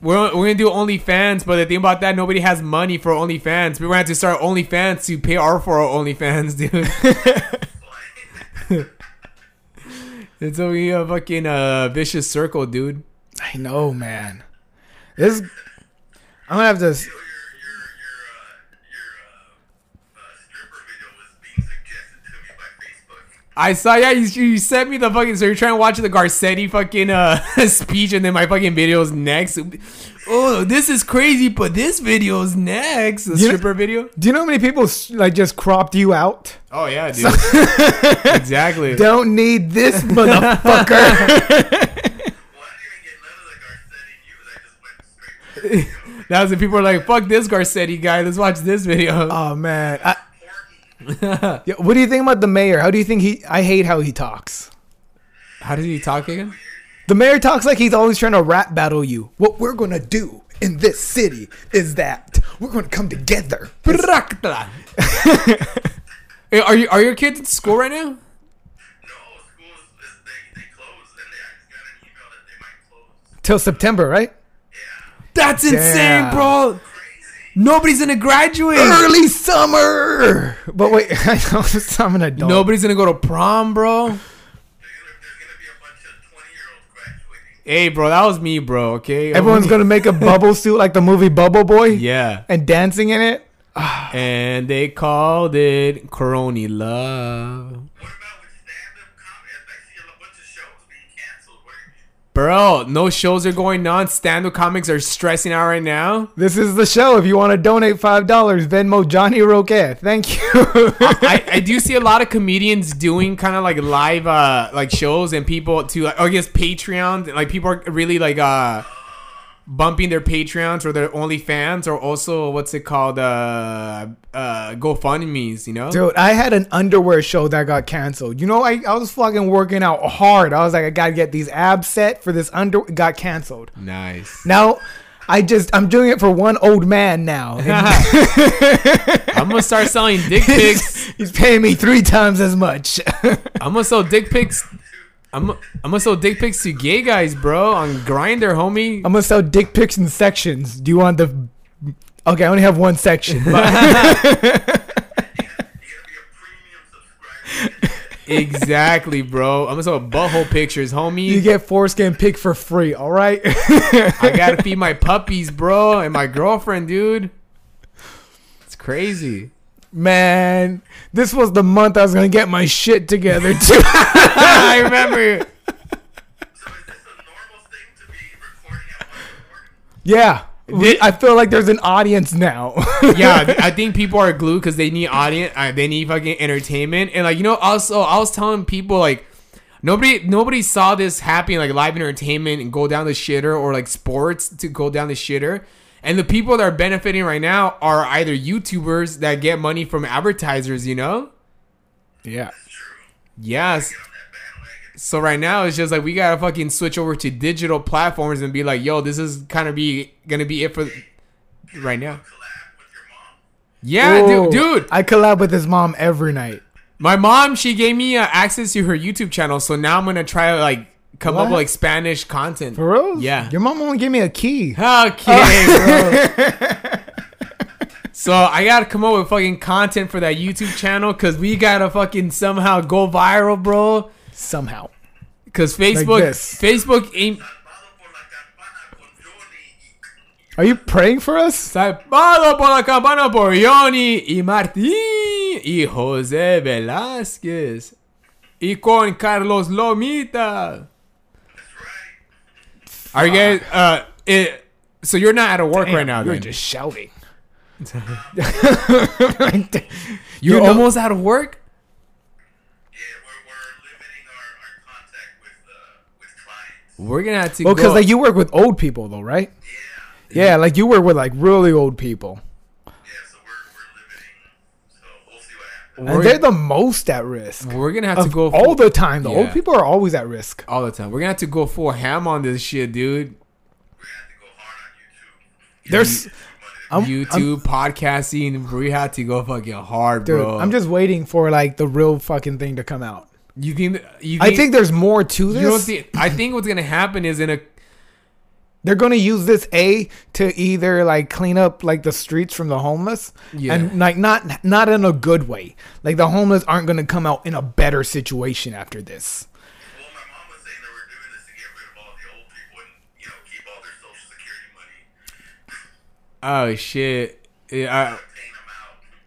[SPEAKER 2] We're, we're gonna do OnlyFans, but the thing about that, nobody has money for OnlyFans. We're gonna have to start OnlyFans to pay our for our OnlyFans, *laughs* dude. it's a, be a fucking uh, vicious circle, dude.
[SPEAKER 3] I know, man. This. I'm gonna have to. s-
[SPEAKER 1] You know, your your your uh, your uh, uh, stripper video was being suggested to me by Facebook.
[SPEAKER 2] I saw, yeah, you, you sent me the fucking. So you're trying to watch the Garcetti fucking uh, *laughs* speech, and then my fucking video's next. Oh, this is crazy, but this video's next. The
[SPEAKER 3] You know-
[SPEAKER 2] stripper video.
[SPEAKER 3] Do you know how many people like just cropped you out?
[SPEAKER 2] Oh yeah, dude. *laughs* exactly.
[SPEAKER 3] Don't need this motherfucker. *laughs*
[SPEAKER 1] Well, I didn't even get none of the Garcetti news. I just went straight to the video.
[SPEAKER 2] That was the people were like, fuck this Garcetti guy. Let's watch this video.
[SPEAKER 3] oh man. I, *laughs* yeah, what do you think about the mayor? How do you think he? I hate how he talks.
[SPEAKER 2] How does he talk again?
[SPEAKER 3] The mayor talks like he's always trying to rap battle you. What we're gonna do in this city is that we're gonna come together.
[SPEAKER 2] Prakta. Hey, are you are your kids in school right now?
[SPEAKER 1] No, schools is, they they closed, and they I just got an email that they might close.
[SPEAKER 3] Till September, right?
[SPEAKER 1] Yeah,
[SPEAKER 2] That's insane,
[SPEAKER 3] Damn.
[SPEAKER 2] bro. Nobody's gonna graduate.
[SPEAKER 3] Early summer. But wait, *laughs* I know I'm an adult.
[SPEAKER 2] Nobody's gonna go to prom, bro.
[SPEAKER 1] There's gonna, there's gonna be a bunch of twenty year olds graduating.
[SPEAKER 2] Hey, bro, that was me, bro. Okay.
[SPEAKER 3] Everyone's gonna make a *laughs* bubble suit like the movie Bubble Boy
[SPEAKER 2] Yeah.
[SPEAKER 3] and dancing in it.
[SPEAKER 2] And they called it Corona Love. Bro, no shows are going on. Stand up comics are stressing out right now.
[SPEAKER 3] This is the show. If you want to donate five dollars, Venmo Johnny Roquette. Thank you.
[SPEAKER 2] I, I *laughs* do see a lot of comedians doing kind of like live uh like shows and people to I guess Patreon like people are really like uh bumping their Patreons or their OnlyFans or also what's it called uh uh GoFundMe's you know
[SPEAKER 3] Dude, I had an underwear show that got canceled. You know, I, I was fucking working out hard. I was like, I gotta get these abs set for this under. Got canceled.
[SPEAKER 2] nice
[SPEAKER 3] Now, I just I'm doing it for one old man now. *laughs*
[SPEAKER 2] I'm gonna start selling dick *laughs* pics
[SPEAKER 3] He's paying me three times as much.
[SPEAKER 2] I'm gonna sell dick pics I'm I'm gonna sell dick pics to gay guys bro on Grindr homie
[SPEAKER 3] I'm gonna sell dick pics in sections. Do you want the? Okay, I only have one section. but-
[SPEAKER 1] You gotta be a premium subscriber.
[SPEAKER 2] exactly bro I'm gonna sell butthole pictures homie
[SPEAKER 3] you get foreskin pick for free. All right.
[SPEAKER 2] I gotta *laughs* feed my puppies, bro, and my girlfriend, dude. It's crazy.
[SPEAKER 3] Man, this was the month I was gonna get my shit together too. *laughs*
[SPEAKER 2] I remember.
[SPEAKER 1] So is this a normal thing to be recording at one in the morning?
[SPEAKER 3] yeah, I feel like there's an audience now. *laughs*
[SPEAKER 2] Yeah, I think people are glued because they need audience. Uh, they need fucking entertainment, and like you know, also I was telling people like nobody nobody saw this happen like live entertainment and go down the shitter or like sports to go down the shitter. And the people that are benefiting right now are either YouTubers that get money from advertisers, you know?
[SPEAKER 3] yeah.
[SPEAKER 2] Yes.
[SPEAKER 1] Get on that bandwagon.
[SPEAKER 2] So right now it's just like we gotta fucking switch over to digital platforms and be like, yo, this is kind of be gonna be it for right now.
[SPEAKER 1] Collab with your mom.
[SPEAKER 2] Yeah,
[SPEAKER 3] Whoa.
[SPEAKER 2] dude, dude.
[SPEAKER 3] I collab with his mom every night.
[SPEAKER 2] My mom, she gave me uh, access to her YouTube channel, so now I'm gonna try like come up with like Spanish content.
[SPEAKER 3] For real?
[SPEAKER 2] Yeah.
[SPEAKER 3] Your mom only gave me a key.
[SPEAKER 2] Okay, oh, bro. *laughs* so I gotta come up with fucking content for that YouTube channel because we gotta fucking somehow go viral, bro.
[SPEAKER 3] Somehow.
[SPEAKER 2] Because Facebook,
[SPEAKER 3] this.
[SPEAKER 2] Facebook ain't.
[SPEAKER 1] Salvado por la campana con Johnny y
[SPEAKER 3] Are you praying for us?
[SPEAKER 2] Salvado por la campana por Johnny y Martín y José Velázquez y con Carlos Lomita.
[SPEAKER 1] That's right.
[SPEAKER 2] Are you guys? Uh, it, so you're not out of work right now,
[SPEAKER 3] You're
[SPEAKER 2] then?
[SPEAKER 3] just shouting. *laughs*
[SPEAKER 2] You're
[SPEAKER 3] you know-
[SPEAKER 2] almost out of work.
[SPEAKER 1] Yeah, we're, we're limiting our, our contact with uh, with clients.
[SPEAKER 2] We're gonna have to
[SPEAKER 3] Well,
[SPEAKER 2] go.
[SPEAKER 3] because like you work with old people though, right?
[SPEAKER 1] Yeah.
[SPEAKER 3] Yeah, like you work with like really old people,
[SPEAKER 1] Yeah, so we're, we're limiting. So we'll see what happens.
[SPEAKER 3] And they're the most at risk.
[SPEAKER 2] we're gonna have to go
[SPEAKER 3] all
[SPEAKER 2] full-
[SPEAKER 3] the time. The old people are always at risk.
[SPEAKER 2] all the time. We're gonna have to go full ham on this shit, dude.
[SPEAKER 1] We're gonna have to go hard on YouTube.
[SPEAKER 3] There's, I'm,
[SPEAKER 2] YouTube podcasting. We had to go fucking hard,
[SPEAKER 3] dude,
[SPEAKER 2] bro.
[SPEAKER 3] I'm just waiting for like the real fucking thing to come out.
[SPEAKER 2] You think? You
[SPEAKER 3] I think there's more to this.
[SPEAKER 2] think? I think what's gonna happen is in a
[SPEAKER 3] They're gonna use this a to either like clean up like the streets from the homeless,
[SPEAKER 2] Yeah.
[SPEAKER 3] and like not not in a good way. Like the homeless aren't gonna come out in a better situation after this.
[SPEAKER 1] Well, my mom was saying that we're doing this to get rid of all the old people and you know keep all their social security money,
[SPEAKER 2] oh shit. Yeah, I,
[SPEAKER 1] paying them out.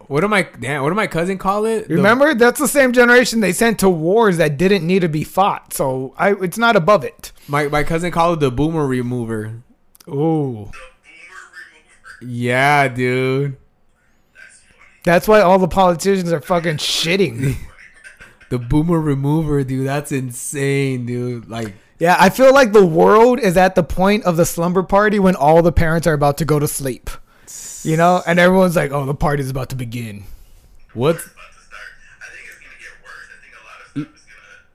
[SPEAKER 2] What am I? Damn, what did my cousin call it? The-
[SPEAKER 3] Remember, that's the same generation they sent to wars that didn't need to be fought. So I, it's not above it.
[SPEAKER 2] my my cousin called it the boomer remover.
[SPEAKER 3] Ooh,
[SPEAKER 1] The boomer remover.
[SPEAKER 2] Yeah, dude.
[SPEAKER 1] That's
[SPEAKER 3] that's why all the politicians are fucking shitting. *laughs*
[SPEAKER 2] The boomer remover, dude. That's insane, dude. Like,
[SPEAKER 3] yeah, I feel like the world is at the point of the slumber party when all the parents are about to go to sleep. You know, and everyone's like, "Oh, the party's about to begin."
[SPEAKER 2] What?
[SPEAKER 1] About to start. I think it's gonna get worse. I think a lot of stuff is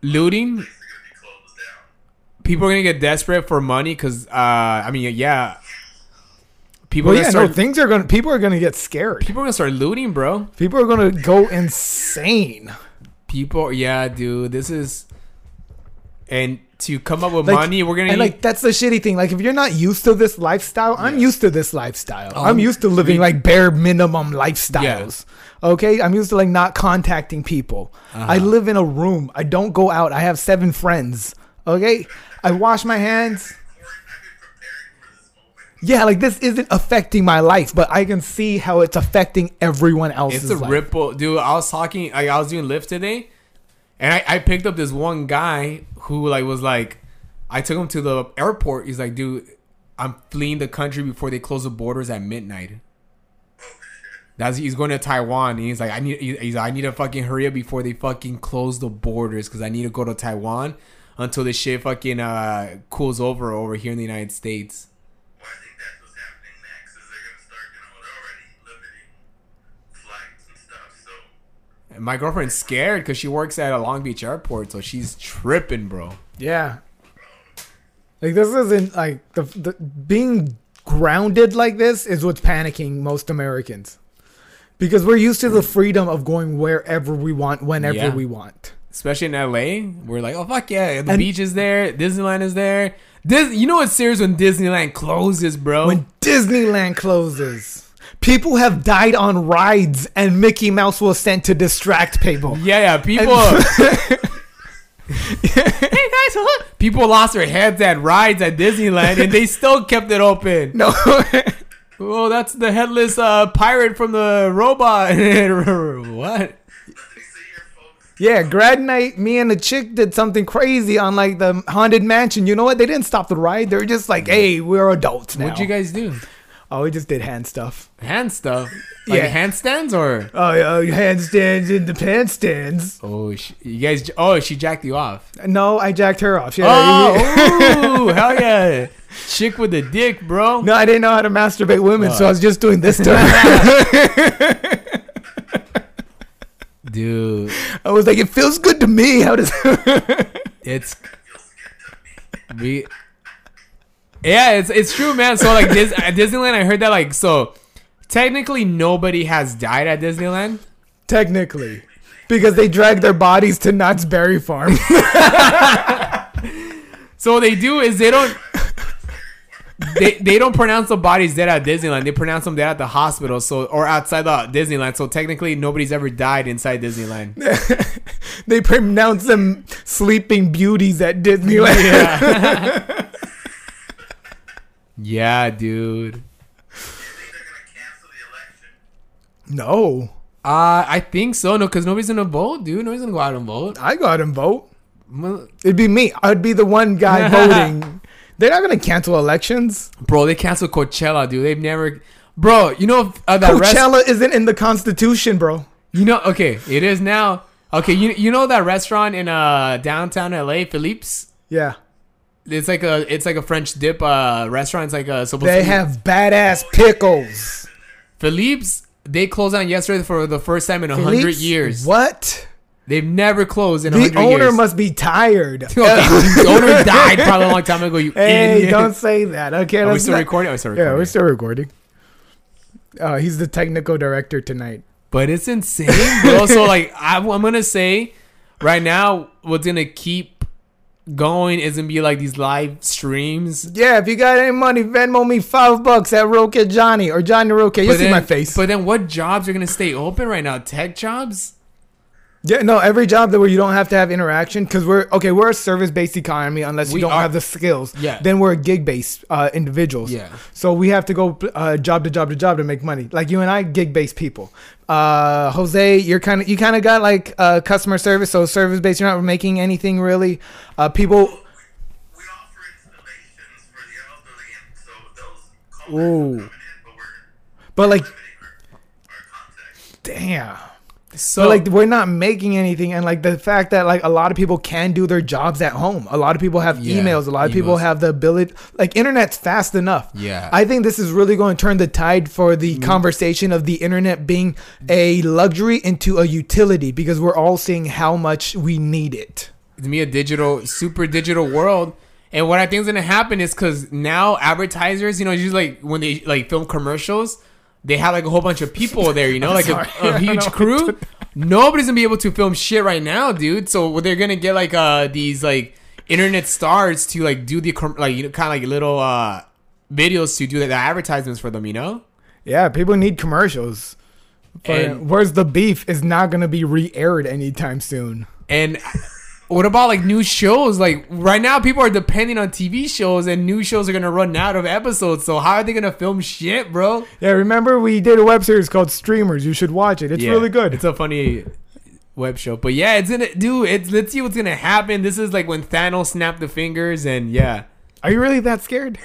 [SPEAKER 1] gonna
[SPEAKER 2] looting?
[SPEAKER 1] things are gonna be closed down.
[SPEAKER 2] People are gonna get desperate for money because, uh, I mean, yeah. People
[SPEAKER 3] Well,
[SPEAKER 2] are
[SPEAKER 3] yeah,
[SPEAKER 2] gonna
[SPEAKER 3] no, things are gonna. People are gonna get scared.
[SPEAKER 2] people are gonna start looting, bro.
[SPEAKER 3] People are gonna go insane.
[SPEAKER 2] People, yeah, dude. This is, and to come up with
[SPEAKER 3] Like,
[SPEAKER 2] money, we're gonna
[SPEAKER 3] and
[SPEAKER 2] need-
[SPEAKER 3] like that's the shitty thing. Like if you're not used to this lifestyle, I'm used to this lifestyle. I'm
[SPEAKER 2] Um,
[SPEAKER 3] used to living
[SPEAKER 2] we-
[SPEAKER 3] like bare minimum lifestyles. Okay, I'm used to like not contacting people. I
[SPEAKER 2] Uh-huh.
[SPEAKER 3] live in a room. I don't go out. I have seven friends. Okay, I wash my hands.
[SPEAKER 1] Or I've been preparing for this moment.
[SPEAKER 3] Yeah, like this isn't affecting my life, but I can see how it's affecting everyone else's
[SPEAKER 2] It's a
[SPEAKER 3] life.
[SPEAKER 2] ripple, dude. I was talking, like, I was doing Lyft today, and I, I picked up this one guy who like was like, I took him to the airport. He's like, dude, I'm fleeing the country before they close the borders at midnight.
[SPEAKER 1] Oh.
[SPEAKER 2] That's he's going to Taiwan. And he's like, I need, he's like, I need to fucking hurry up before they fucking close the borders because I need to go to Taiwan until this shit fucking uh, cools over over here in the United States.
[SPEAKER 1] Well, I think that's what's happening next. Is they're gonna start, you know, they're already limiting flights and stuff. So
[SPEAKER 2] And my girlfriend's scared because she works at a Long Beach airport, so she's tripping, bro.
[SPEAKER 3] Yeah. Like this isn't like the, the being grounded like this is what's panicking most Americans. Because we're used to the freedom of going wherever we want, whenever
[SPEAKER 2] Yeah.
[SPEAKER 3] we want.
[SPEAKER 2] Especially in LA, we're like, oh fuck yeah, the
[SPEAKER 3] And-
[SPEAKER 2] beach is there, Disneyland is there. Dis- you know what's serious when Disneyland closes, bro?
[SPEAKER 3] When Disneyland closes, people have died on rides, and Mickey Mouse was sent to distract people.
[SPEAKER 2] yeah, yeah, people. *laughs* *laughs* hey guys, huh? people lost their heads at rides at Disneyland, and they still kept it open.
[SPEAKER 3] No, *laughs*
[SPEAKER 2] Oh, that's the headless uh, pirate from the robot. what?
[SPEAKER 1] nothing to see here, folks.
[SPEAKER 3] yeah, grad night. Me and the chick did something crazy on like the haunted mansion. You know what? They didn't stop the ride. They were just like, "Hey, we're adults now."
[SPEAKER 2] What'd you guys do?
[SPEAKER 3] Oh, we just did hand stuff.
[SPEAKER 2] Hand stuff, *laughs* like
[SPEAKER 3] Yeah.
[SPEAKER 2] handstands, or
[SPEAKER 3] Oh, yeah, oh, handstands in the pants stands.
[SPEAKER 2] oh, sh- you guys? Oh, she jacked you off.
[SPEAKER 3] No, I jacked her off. Yeah,
[SPEAKER 2] Oh, *laughs* ooh, hell yeah, chick with a dick, bro.
[SPEAKER 3] No, I didn't know how to masturbate women, so I was just doing this to. *laughs*
[SPEAKER 2] Dude,
[SPEAKER 3] I was like, it feels good to me. How does?
[SPEAKER 2] it's we. Yeah, it's it's true, man. So like this at Disneyland, I heard that like so. Technically, nobody has died at Disneyland.
[SPEAKER 3] Technically, because they drag their bodies to Knott's Berry Farm. *laughs*
[SPEAKER 2] So what they do is they don't they, they don't pronounce the bodies dead at Disneyland. They pronounce them dead at the hospital, so or outside the Disneyland. So technically, nobody's ever died inside Disneyland. *laughs*
[SPEAKER 3] they pronounce them sleeping beauties at Disneyland.
[SPEAKER 2] Yeah, *laughs* yeah, dude.
[SPEAKER 1] You think they're gonna cancel the election?
[SPEAKER 3] No,
[SPEAKER 2] Uh, I think so. No, because nobody's gonna vote, dude. Nobody's gonna go out and vote.
[SPEAKER 3] I go out and
[SPEAKER 2] vote.
[SPEAKER 3] It'd be me. I'd be the one guy *laughs* voting. They're not gonna cancel elections.
[SPEAKER 2] Bro, they canceled Coachella, dude. They've never, bro. You know uh, that rest-
[SPEAKER 3] Coachella isn't in the Constitution, bro.
[SPEAKER 2] You know, okay, it is now. Okay, you you know that restaurant in uh downtown LA, Philippe's.
[SPEAKER 3] Yeah,
[SPEAKER 2] It's like a it's like a French dip uh restaurant. It's like a supposed
[SPEAKER 3] they have badass pickles.
[SPEAKER 2] Philippe's. They closed down yesterday for the first time in a hundred years.
[SPEAKER 3] What?
[SPEAKER 2] They've never closed in a hundred years.
[SPEAKER 3] The owner must be tired.
[SPEAKER 2] Okay, *laughs* the owner died probably a long time ago. You *laughs*
[SPEAKER 3] Hey,
[SPEAKER 2] idiot.
[SPEAKER 3] don't say that. Okay,
[SPEAKER 2] Are we still
[SPEAKER 3] not-
[SPEAKER 2] recording? Oh, still
[SPEAKER 3] Yeah, we're still recording. Uh, he's the technical director tonight.
[SPEAKER 2] But it's insane, bro. so like, I, I'm gonna say, right now, what's gonna keep going is gonna be like these live streams.
[SPEAKER 3] Yeah, if you got any money, Venmo me five bucks at Roque Johnny or Johnny Roque. You see my face.
[SPEAKER 2] But then, what jobs are gonna stay open right now? Tech jobs.
[SPEAKER 3] Yeah, no, every job that where you don't have to have interaction because we're okay. We're a service based economy unless you
[SPEAKER 2] We
[SPEAKER 3] don't
[SPEAKER 2] are-
[SPEAKER 3] have the skills.
[SPEAKER 2] Yeah.
[SPEAKER 3] Then we're a gig based uh, individuals.
[SPEAKER 2] Yeah.
[SPEAKER 3] So we have to go uh, job to job to job to make money. Like you and I, gig based people. Uh, Jose, you're kind of you kind of got like uh, customer service, so service based. You're not making anything really. Uh, people.
[SPEAKER 1] We offer installations for the elderly, and so those
[SPEAKER 3] Ooh.
[SPEAKER 1] in, but we're
[SPEAKER 3] But like,
[SPEAKER 1] our, our
[SPEAKER 3] damn.
[SPEAKER 2] So
[SPEAKER 3] But like we're not making anything, and like the fact that like a lot of people can do their jobs at home. A lot of people have
[SPEAKER 2] Yeah,
[SPEAKER 3] emails. A lot of people have the ability. Like internet's fast enough.
[SPEAKER 2] Yeah.
[SPEAKER 3] I think this is really going to turn the tide for the mm-hmm. conversation of the internet being a luxury into a utility because we're all seeing how much we need it.
[SPEAKER 2] to me a digital super digital world and what i think is going to happen is because now advertisers you know usually like when they like film commercials they have like a whole bunch of people there you know? *laughs* Like a, a *laughs* huge crew. nobody's gonna be able to film shit right now dude. So they're gonna get like uh these like internet stars to like do the like you know kind of like little uh videos to do the, the advertisements for them you know?
[SPEAKER 3] Yeah, people need commercials. But
[SPEAKER 2] And-
[SPEAKER 3] where's the beef is not to be re-aired anytime soon.
[SPEAKER 2] And what about like new shows? Like right now, people are depending on TV shows, and new shows are gonna run out of episodes. So how are they gonna film shit, bro?
[SPEAKER 3] Yeah, remember we did a web series called Streamers. You should watch it. It's
[SPEAKER 2] Yeah,
[SPEAKER 3] really good.
[SPEAKER 2] It's a funny. web show. But yeah, it's gonna dude. It's let's see what's gonna happen. This is like when Thanos snapped the fingers, and yeah,
[SPEAKER 3] Are you really that scared?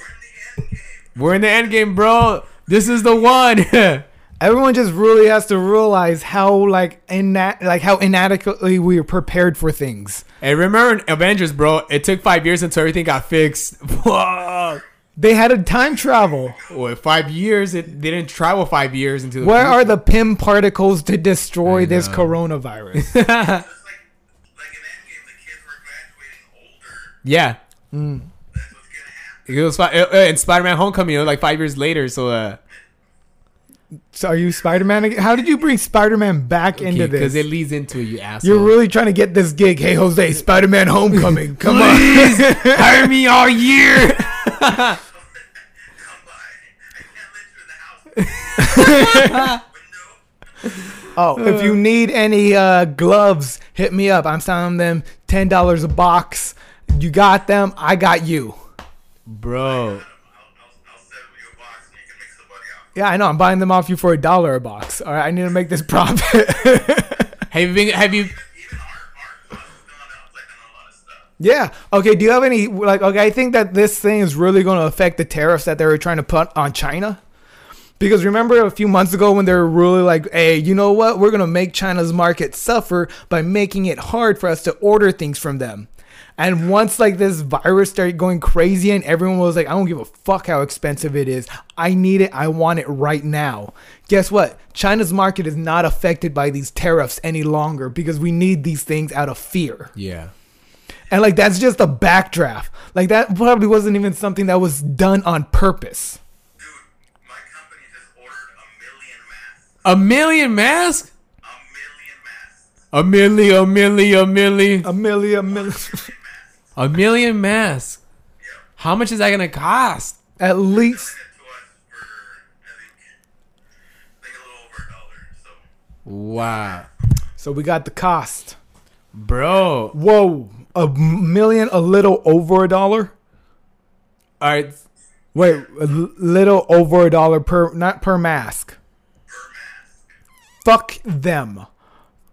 [SPEAKER 2] we're in the end game, bro. This is the one. *laughs*
[SPEAKER 3] Everyone just really has to realize how like ina- like how inadequately we are prepared for things.
[SPEAKER 2] and remember in Avengers, bro? It took five years until everything got fixed. *laughs*
[SPEAKER 3] They had a time travel.
[SPEAKER 2] What, five years? It they didn't travel five years into the.
[SPEAKER 3] Where
[SPEAKER 2] future.
[SPEAKER 3] are the Pym particles to destroy this coronavirus?
[SPEAKER 1] Just like like in Endgame, the kids were graduating older.
[SPEAKER 2] Yeah,
[SPEAKER 1] That's what's gonna happen.
[SPEAKER 2] it was in Spider-Man: Homecoming. You know, like five years later. So uh,
[SPEAKER 3] so are you Spider-Man? How did you bring Spider-Man back into this?
[SPEAKER 2] because it leads into it, you asshole.
[SPEAKER 3] You're really trying to get this gig. Hey, Jose, *laughs* Spider-Man Homecoming. Come on.
[SPEAKER 2] hire me all year.
[SPEAKER 1] I can't let you in the house. Window.
[SPEAKER 3] Oh, *laughs* if you need any uh, gloves, hit me up. I'm selling them ten dollars a box. You got them. I got you.
[SPEAKER 2] Bro,
[SPEAKER 3] Yeah, I know. I'm buying them off you for a dollar a box. All right, I need to make this *laughs* profit. *laughs*
[SPEAKER 2] have you been? Have you?
[SPEAKER 1] Even art, art costs gone up like on a lot of stuff.
[SPEAKER 3] yeah. Okay. Do you have any like? Okay, I think that this thing is really going to affect the tariffs that they were trying to put on China. Because remember a few months ago when they were really like, hey, you know what? We're going to make China's market suffer by making it hard for us to order things from them. And once like this virus started going crazy and everyone was like, I don't give a fuck how expensive it is. I need it. I want it right now. Guess what? China's market is not affected by these tariffs any longer because we need these things out of fear.
[SPEAKER 2] Yeah.
[SPEAKER 3] And like that's just a backdraft. Like that probably wasn't even something that was done on purpose.
[SPEAKER 1] Dude, my company just ordered a million masks.
[SPEAKER 2] A million masks?
[SPEAKER 1] A million masks.
[SPEAKER 2] A million, a million, a million,
[SPEAKER 3] A million, million. *laughs*
[SPEAKER 2] a million masks. How much is that gonna cost?
[SPEAKER 3] At least.
[SPEAKER 1] It to us for, I think, I think a little over a dollar. So,
[SPEAKER 2] Wow,
[SPEAKER 3] So we got the cost.
[SPEAKER 2] bro.
[SPEAKER 3] Whoa, a million, a little over a dollar.
[SPEAKER 2] All right,
[SPEAKER 3] Wait, a little over a dollar per, not per mask.
[SPEAKER 1] per mask.
[SPEAKER 3] Fuck them.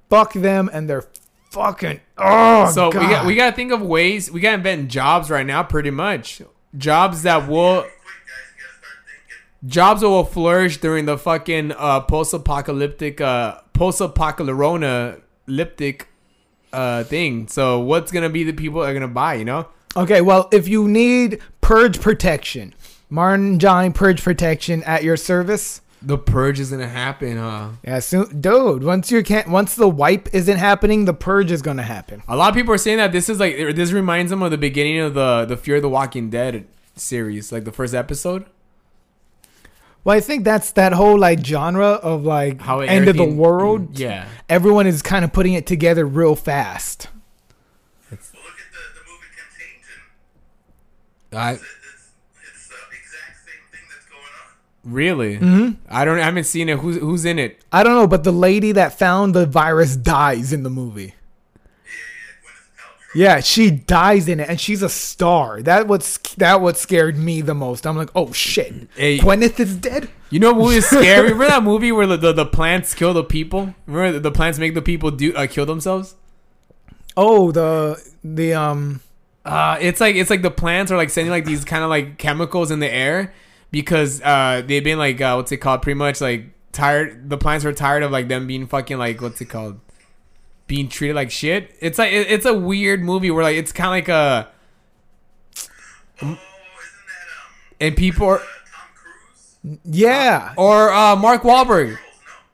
[SPEAKER 3] Fuck them and they're fucking. Oh,
[SPEAKER 2] so
[SPEAKER 3] God.
[SPEAKER 2] we got we gotta think of ways. We gotta invent jobs right now, pretty much. Jobs that will
[SPEAKER 1] Quick, guys, you gotta start thinking.
[SPEAKER 2] jobs that will flourish during the fucking uh, post-apocalyptic uh, post-apocalyptic uh thing. So what's gonna be the people that are gonna buy? You know.
[SPEAKER 3] Okay, well, if you need purge protection, Martin Johnny purge protection at your service.
[SPEAKER 2] The purge is gonna happen, huh?
[SPEAKER 3] Yeah, soon, dude. Once you can't, once the wipe isn't happening, the purge is gonna happen.
[SPEAKER 2] A lot of people are saying that this is like this reminds them of the beginning of the the Fear of the Walking Dead series, like the first episode.
[SPEAKER 3] Well, I think that's that whole like genre of like
[SPEAKER 2] How
[SPEAKER 3] end of the
[SPEAKER 2] everything-
[SPEAKER 3] world.
[SPEAKER 2] Mm, yeah.
[SPEAKER 3] Everyone is kind of putting it together real fast.
[SPEAKER 1] Well, look at the, the movie Contagion.
[SPEAKER 2] I really.
[SPEAKER 3] Mm-hmm.
[SPEAKER 2] I don't. I haven't seen it. Who's who's in it?
[SPEAKER 3] I don't know, but the lady that found the virus dies in the movie.
[SPEAKER 1] Yeah, yeah, Gwyneth Paltrow.
[SPEAKER 3] Yeah, she dies in it, and she's a star. That what's that what scared me the most. I'm like, oh shit,
[SPEAKER 2] Hey.
[SPEAKER 3] Gwyneth is dead.
[SPEAKER 2] You know, what is scary. *laughs* Remember that movie where the, the, the plants kill the people? Remember the, the plants make the people do uh, kill themselves?
[SPEAKER 3] Oh, the the um.
[SPEAKER 2] Uh, it's like it's like the plants are like sending like these kind of like chemicals in the air because uh they've been like uh, what's it called? Pretty much like tired. The plants were tired of like them being fucking like what's it called? Being treated like shit. It's like it, it's a weird movie where like it's kind of like a
[SPEAKER 1] Oh, isn't that
[SPEAKER 2] and people are
[SPEAKER 1] uh, Tom Cruise?
[SPEAKER 3] Yeah.
[SPEAKER 2] or uh Mark Wahlberg.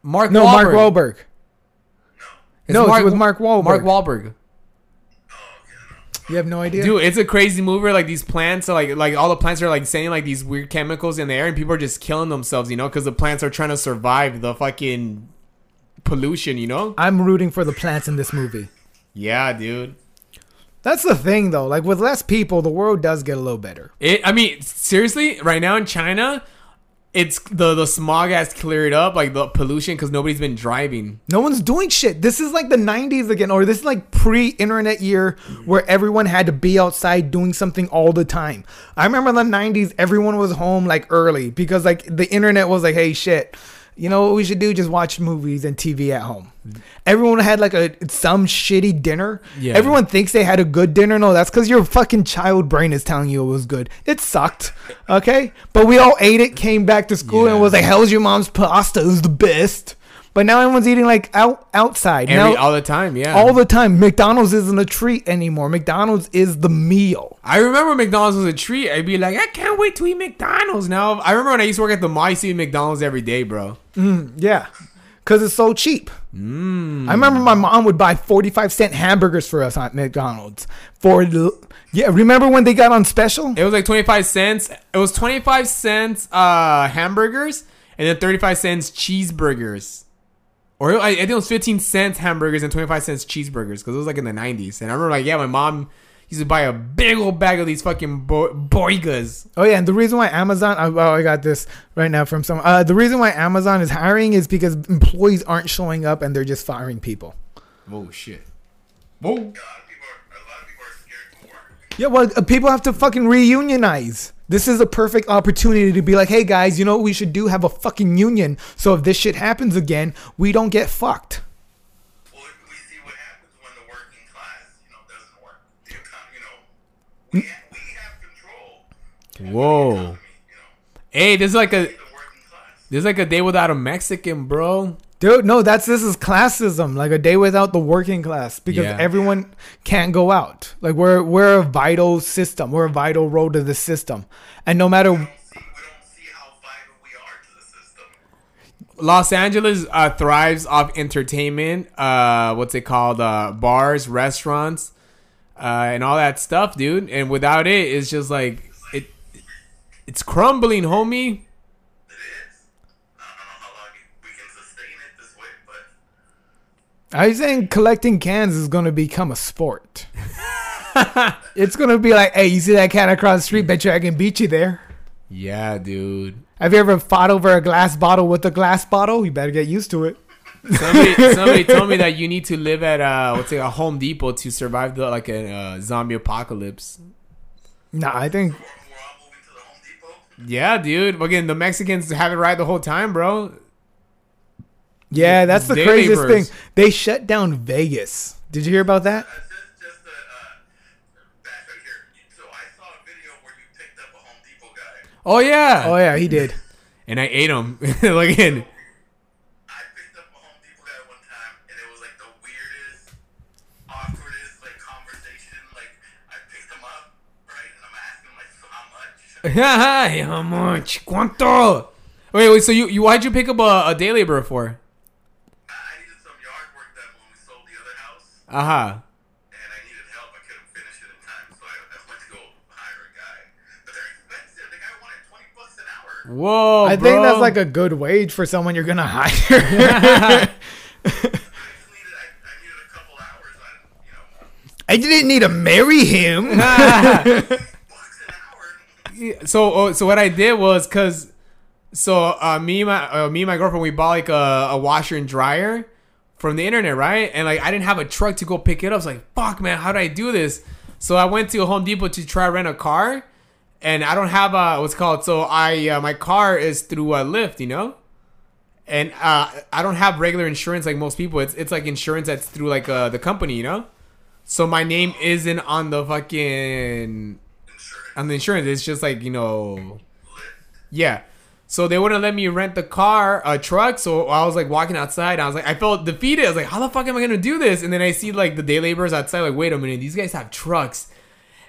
[SPEAKER 2] Mark
[SPEAKER 3] no,
[SPEAKER 2] Wahlberg.
[SPEAKER 3] Mark Wahlberg.
[SPEAKER 1] no.
[SPEAKER 2] It's
[SPEAKER 3] no, it's with Mark Wahlberg.
[SPEAKER 2] Mark Wahlberg.
[SPEAKER 3] You have no idea.
[SPEAKER 2] Dude, it's a crazy movie. Like these plants are like like all the plants are like sending like these weird chemicals in the air, and people are just killing themselves. You know, because the plants are trying to survive the fucking pollution. You know?
[SPEAKER 3] I'm rooting for the plants in this movie.
[SPEAKER 2] Yeah, dude.
[SPEAKER 3] That's the thing, though. Like with less people, the world does get a little better.
[SPEAKER 2] It. I mean, seriously, right now in China, it's the the smog has cleared up, like the pollution, because nobody's been driving.
[SPEAKER 3] No one's doing shit. This is like the 90s again, or this is like pre internet year where everyone had to be outside doing something all the time. I remember in the 90s, everyone was home like early because like the internet was like, hey, shit. You know what we should do? Just watch movies and TV at home. Everyone had like a some shitty dinner.
[SPEAKER 2] Yeah.
[SPEAKER 3] Everyone thinks they had a good dinner. No, that's because your fucking child brain is telling you it was good. It sucked. Okay, but we all ate it. Came back to school
[SPEAKER 2] Yeah.
[SPEAKER 3] and was like, "How's your mom's pasta? Was the best." But now everyone's eating like out outside.
[SPEAKER 2] Every,
[SPEAKER 3] now,
[SPEAKER 2] all the time, yeah.
[SPEAKER 3] all the time. McDonald's isn't a treat anymore. McDonald's is the meal.
[SPEAKER 2] I remember McDonald's was a treat. I'd be like, I can't wait to eat McDonald's now. I remember when I used to work at the mall, I used to eat McDonald's every day, bro.
[SPEAKER 3] Yeah, because it's so cheap.
[SPEAKER 2] Mm.
[SPEAKER 3] I remember my mom would buy forty-five cent hamburgers for us at McDonald's. For the, yeah, remember when they got on special?
[SPEAKER 2] It was like 25 cents. It was 25 cents uh, hamburgers and then 35 cents cheeseburgers. Or I, I think it was 15 cents hamburgers and 25 cents cheeseburgers because it was like in the 90s. And I remember like, yeah, my mom used to buy a big old bag of these fucking bo- boigas.
[SPEAKER 3] Oh yeah, and the reason why Amazon, oh, oh, I got this right now from some. Uh, the reason why Amazon is hiring is because employees aren't showing up and they're just firing people.
[SPEAKER 2] Oh, shit. Whoa.
[SPEAKER 1] A lot of people are, a lot of people are scared to work.
[SPEAKER 3] Yeah, well, uh, people have to fucking reunionize. This is a perfect opportunity to be like, hey guys, you know what we should do? Have a fucking union. So if this shit happens again, we don't get fucked.
[SPEAKER 1] Well, we see what happens when the working class, you know, doesn't work. The economy, you know, we, ha- we have control.
[SPEAKER 2] Whoa.
[SPEAKER 1] You know,
[SPEAKER 2] Hey, this is like a
[SPEAKER 1] the working class.
[SPEAKER 2] this is like a day without a Mexican, bro.
[SPEAKER 3] Dude, no, that's this is classism, like a day without the working class, because
[SPEAKER 2] Yeah.
[SPEAKER 3] everyone can't go out. Like we're we're a vital system, we're a vital role to the system, and no matter
[SPEAKER 1] We don't see, we how vital we are to the system.
[SPEAKER 2] Los Angeles uh, thrives off entertainment. Uh, what's it called? Uh, bars, restaurants, uh, and all that stuff, dude. And without it, it's just like it. It's crumbling, homie.
[SPEAKER 1] But
[SPEAKER 3] I saying collecting cans is gonna become a sport. *laughs* it's gonna be like, hey, you see that can across the street? Bet you I can beat you there.
[SPEAKER 2] Yeah, dude.
[SPEAKER 3] Have you ever fought over a glass bottle with a glass bottle? You better get used to it.
[SPEAKER 2] Somebody, *laughs* somebody told me that you need to live at uh, what's it, a Home Depot to survive the like a uh, zombie apocalypse.
[SPEAKER 3] Nah, I think
[SPEAKER 1] we're, we're all moving to the Home Depot.
[SPEAKER 2] Yeah, dude. Again, the Mexicans have it right the whole time, bro.
[SPEAKER 3] Yeah, that's the craziest
[SPEAKER 2] laborers.
[SPEAKER 3] thing. They shut down Vegas. Did you hear about that?
[SPEAKER 1] That's just, just a uh, back right here. You- So I saw a video where you picked up a Home Depot guy.
[SPEAKER 2] Oh yeah.
[SPEAKER 3] Oh yeah, he did. *laughs*
[SPEAKER 2] And I ate him. *laughs* like in.
[SPEAKER 1] I picked up a Home Depot guy one time, and it was like the weirdest, awkwardest like conversation. Like I picked him up, right, and I'm asking him like, so how much? *laughs*
[SPEAKER 2] Hi, how much? Cuánto? Wait, wait. So you, you why'd you pick up a, a day laborer for? Uh huh.
[SPEAKER 1] and I needed help. I couldn't finish it in time, so I, I went to go hire a guy. But they're expensive. The guy wanted twenty bucks an hour.
[SPEAKER 2] Whoa,
[SPEAKER 3] I
[SPEAKER 2] bro.
[SPEAKER 3] think that's like a good wage for someone you're gonna hire. *laughs* *laughs*
[SPEAKER 1] I just needed. I, I needed a couple hours. I, you know,
[SPEAKER 3] I didn't need to marry him.
[SPEAKER 1] bucks an hour.
[SPEAKER 2] so oh, so what I did was because so uh, me and my uh, me and my girlfriend we bought like a, a washer and dryer from the internet, right? And like I didn't have a truck to go pick it up. So like fuck, man, how do I do this? So I went to Home Depot to try rent a car, and I don't have a what's called. So I uh, my car is through a Lyft, you know. And uh, I don't have regular insurance like most people. It's it's like insurance that's through like uh, the company, you know. So my name isn't on the fucking on the insurance. It's just like you know, yeah. So they wouldn't let me rent the car, a truck. So I was like walking outside. I was like, I felt defeated. I was like, how the fuck am I gonna do this? And then I see like the day laborers outside. Like, wait a minute, these guys have trucks.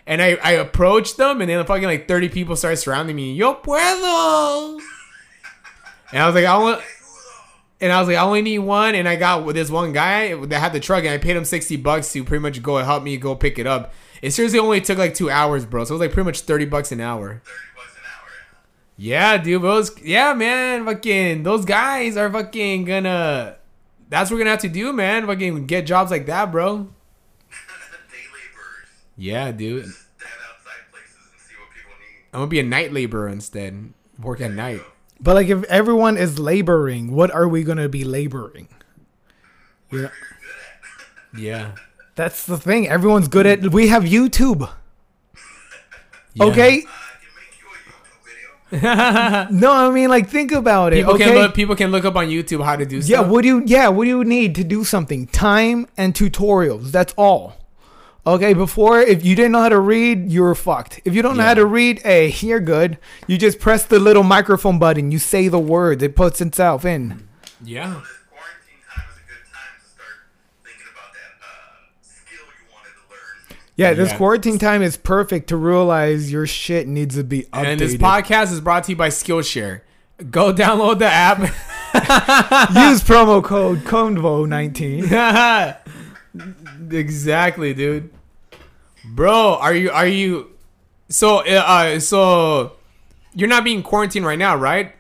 [SPEAKER 2] And I, I approached them, and then fucking like thirty people started surrounding me. Yo puedo. And I was like, I want. And I was like, I only need one, and I got with this one guy that had the truck, and I paid him sixty bucks to pretty much go help me go pick it up. It seriously only took like two hours, bro. So it was like pretty much thirty bucks an hour.
[SPEAKER 1] Thirty bucks an hour.
[SPEAKER 2] Yeah, dude. Those, yeah, man. Fucking, those guys are fucking gonna. That's what we're gonna have to do, man. Fucking get jobs like that, bro. *laughs*
[SPEAKER 1] Day laborers.
[SPEAKER 2] Yeah, dude.
[SPEAKER 1] Stand outside places and see what people need.
[SPEAKER 2] I'm gonna be a night laborer instead. Work at night.
[SPEAKER 3] But like, if everyone is laboring, what are we gonna be laboring? Yeah, *laughs*
[SPEAKER 2] Yeah.
[SPEAKER 3] that's the thing. Everyone's good at. We have YouTube. *laughs*
[SPEAKER 2] Yeah.
[SPEAKER 3] Okay, *laughs* No, I mean like think about it.
[SPEAKER 2] people
[SPEAKER 3] okay?
[SPEAKER 2] can look. People can look up on YouTube how to do
[SPEAKER 3] Yeah,
[SPEAKER 2] stuff.
[SPEAKER 3] what do you yeah, what do you need to do something? Time and tutorials. That's all. Okay, before if you didn't know how to read, you were fucked. If you don't know how to read, hey, you're good. You just press the little microphone button, you say the words, it puts itself in.
[SPEAKER 2] yeah.
[SPEAKER 3] Yeah, this
[SPEAKER 2] Yeah.
[SPEAKER 3] quarantine time is perfect to realize your shit needs to be updated.
[SPEAKER 2] And this podcast is brought to you by Skillshare. Go download the app. *laughs*
[SPEAKER 3] Use promo code CONVO19. *laughs*
[SPEAKER 2] exactly, dude. Bro, are you are you so uh, uh so you're not being quarantined right now, right?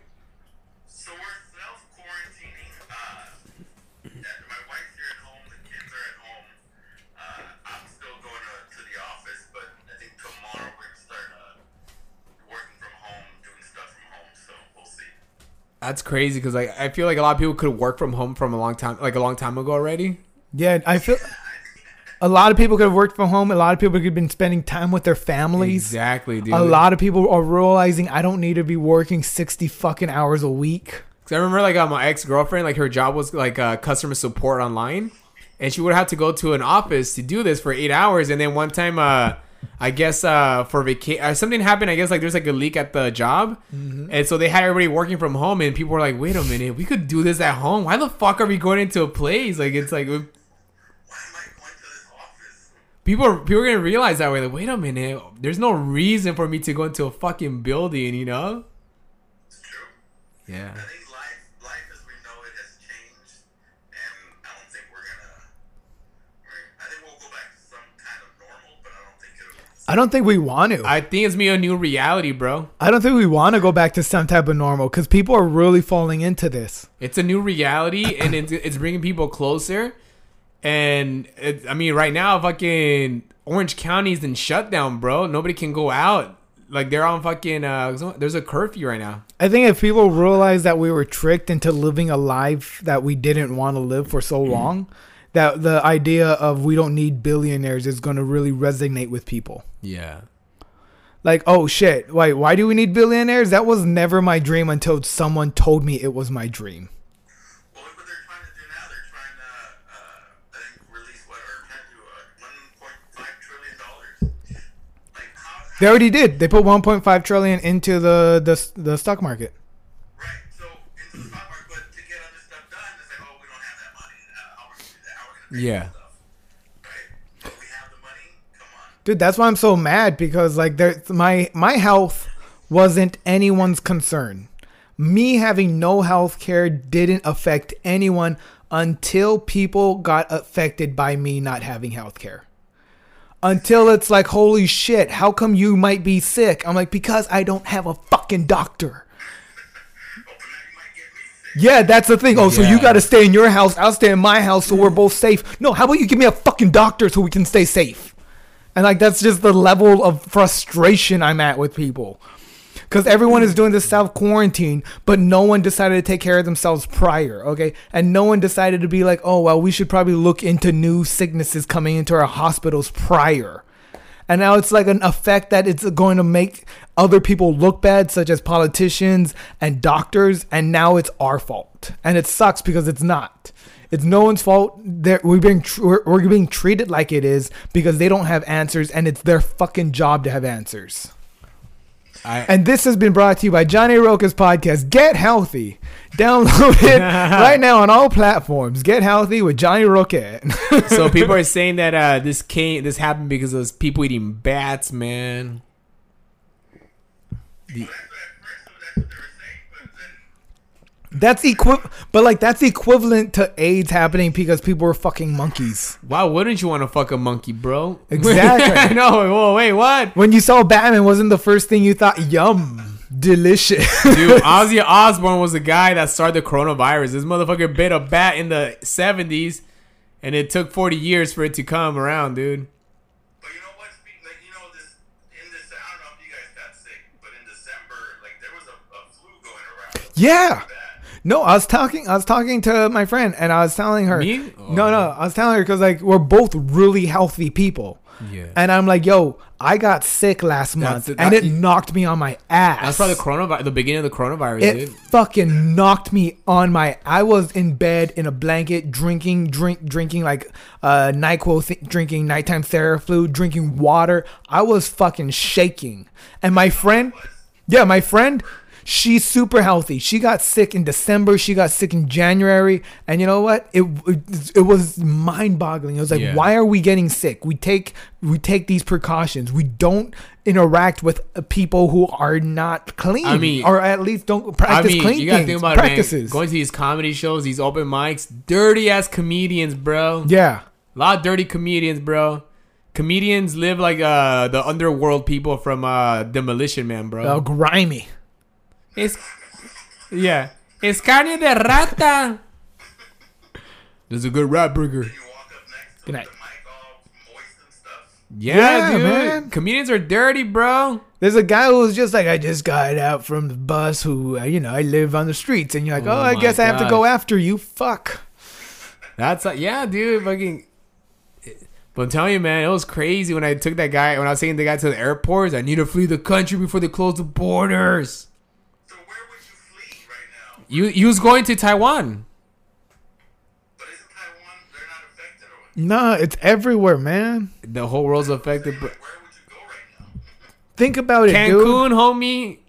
[SPEAKER 2] That's crazy because like I feel like a lot of people could work from home from a long time like a long time ago already.
[SPEAKER 3] Yeah, I feel a lot of people could have worked from home. A lot of people could have been spending time with their families.
[SPEAKER 2] Exactly, dude.
[SPEAKER 3] A lot of people are realizing I don't need to be working 60 fucking hours a week.
[SPEAKER 2] Cause I remember like uh, my ex girlfriend, like her job was like uh, customer support online, and she would have to go to an office to do this for eight hours. And then one time, uh, I guess uh, for vacation, uh, something happened. I guess like there's like a leak at the job, and so they had everybody working from home. And people were like, "Wait a minute, we could do this at home. Why the fuck are we going into a place? Like it's like
[SPEAKER 1] Why am I going to this office?
[SPEAKER 2] people are people are gonna realize that way. Like, wait a minute, there's no reason for me to go into a fucking building. You know?
[SPEAKER 1] It's true.
[SPEAKER 2] Yeah.
[SPEAKER 1] I think life, life as we know it, has changed, and I don't think we're gonna. we're- I think we'll go back to some kind of normal, but I don't think it'll.
[SPEAKER 3] I don't think we want to. I,
[SPEAKER 2] think it's me a new reality, bro.
[SPEAKER 3] I don't think we want to go back to some type of normal because people are really falling into this.
[SPEAKER 2] It's a new reality, and it's, it's bringing people closer. And it, I mean, right now, fucking Orange County's in shutdown, bro. Nobody can go out. Like they're on fucking. Uh, there's a curfew right now.
[SPEAKER 3] I think if people realize that we were tricked into living a life that we didn't want to live for so long, that the idea of we don't need billionaires is going to really resonate with people.
[SPEAKER 2] Yeah.
[SPEAKER 3] Like, oh shit, wait, why do we need billionaires? That was never my dream until someone told me it was my dream.
[SPEAKER 1] Well, look what they're trying to do now. They're trying to, uh, I release what, or trying to do uh, 1.5 trillion dollars. Like how?
[SPEAKER 3] They already did. They put 1.5 trillion into the the, the stock market.
[SPEAKER 2] Yeah.
[SPEAKER 3] Dude, that's why I'm so mad because like there my my health wasn't anyone's concern. Me having no health care didn't affect anyone until people got affected by me not having health care. Until it's like, holy shit, how come you might be sick? I'm like, because I don't have a fucking doctor.
[SPEAKER 1] Oh, but now you might get me sick.
[SPEAKER 3] Yeah, that's the thing. Oh, so you got to stay in your house. I'll stay in my house so we're both safe. No, how about you give me a fucking doctor so we can stay safe? And like that's just the level of frustration I'm at with people. Cuz everyone is doing this self quarantine, but no one decided to take care of themselves prior, okay? And no one decided to be like, "Oh, well, we should probably look into new sicknesses coming into our hospitals prior." And now it's like an effect that it's going to make other people look bad, such as politicians and doctors. And now it's our fault. And it sucks because it's not. It's no one's fault. They're, we're, being tr- we're being treated like it is because they don't have answers. And it's their fucking job to have answers.
[SPEAKER 2] I,
[SPEAKER 3] And this has been brought to you by Johnny Roca's podcast, Get Healthy. *laughs* Download it *laughs* right now on all platforms. Get Healthy with Johnny Roca.
[SPEAKER 2] so *laughs* people are saying that uh, this came, this happened because of people eating bats, man. The,
[SPEAKER 1] That's what, at first, that's what they were saying, but then
[SPEAKER 3] That's equi- but like that's equivalent to AIDS happening because people were fucking monkeys.
[SPEAKER 2] why wouldn't you want to fuck a monkey, bro?
[SPEAKER 3] Exactly. *laughs*
[SPEAKER 2] I know. Whoa, wait, what?
[SPEAKER 3] When you saw Batman, wasn't the first thing you thought, "Yum, delicious."
[SPEAKER 2] Dude, *laughs* Ozzy Osbourne was the guy that started the coronavirus. This motherfucker bit a bat in the 70s, and it took 40 years for it to come around, dude.
[SPEAKER 1] But you know what? Like you know this in this. I don't know if you guys got sick, but in December, like there was a, a flu going around.
[SPEAKER 3] yeah,
[SPEAKER 1] Bad.
[SPEAKER 3] No, I was talking. I was talking to my friend, and I was telling her.
[SPEAKER 2] Me?
[SPEAKER 3] No, no, I was telling her because like we're both really healthy people,
[SPEAKER 2] Yeah.
[SPEAKER 3] and I'm like, yo, I got sick last month, and it knocked me on my ass.
[SPEAKER 2] That's probably the coronavirus. The beginning of the coronavirus,
[SPEAKER 3] It
[SPEAKER 2] dude.
[SPEAKER 3] fucking knocked me on my. I was in bed in a blanket, drinking, drink, drinking like uh, Nyquil, th- drinking nighttime Theraflu, drinking water. I was fucking shaking, and my friend, yeah, my friend, she's super healthy. She got sick in December. She got sick in January, and you know what? It it, it was mind boggling. It was like,
[SPEAKER 2] Yeah.
[SPEAKER 3] why are we getting sick? We take we take these precautions. We don't interact with people who are not clean.
[SPEAKER 2] I mean-
[SPEAKER 3] or at least don't
[SPEAKER 2] I
[SPEAKER 3] practice
[SPEAKER 2] mean,
[SPEAKER 3] clean
[SPEAKER 2] you gotta
[SPEAKER 3] things,
[SPEAKER 2] think about it, man. Going to these comedy shows, these open mics, dirty ass comedians, bro.
[SPEAKER 3] yeah,
[SPEAKER 2] A lot of dirty comedians, bro. Comedians live like uh the underworld people from uh Demolition Man, bro.
[SPEAKER 3] oh grimy.
[SPEAKER 2] Es, yeah. Es carne de rata. This is a good rat burger.
[SPEAKER 1] You walk up next to
[SPEAKER 3] Good night.
[SPEAKER 1] the mic all moist and stuff.
[SPEAKER 2] Yeah,
[SPEAKER 3] Yeah,
[SPEAKER 2] dude.
[SPEAKER 3] man.
[SPEAKER 2] Comedians are dirty, bro.
[SPEAKER 3] There's a guy who was just like, I just got out from the bus. Who, uh, you know, I live on the streets, and you're like,
[SPEAKER 2] Oh
[SPEAKER 3] oh, I
[SPEAKER 2] my
[SPEAKER 3] guess I have to go after you. Fuck.
[SPEAKER 2] That's like, yeah, dude. Fucking. But I'm telling you, man, it was crazy when I took that guy when I was taking the guy to the airports. I need to flee the country before they close the borders.
[SPEAKER 1] So where would you flee right now?
[SPEAKER 2] You you was going to Taiwan.
[SPEAKER 1] But isn't Taiwan? They're not affected or what?
[SPEAKER 3] Nah, it's everywhere, man.
[SPEAKER 2] The whole world's affected. But
[SPEAKER 1] Where would you go right now?
[SPEAKER 3] Think about it, dude.
[SPEAKER 2] Cancun, homie.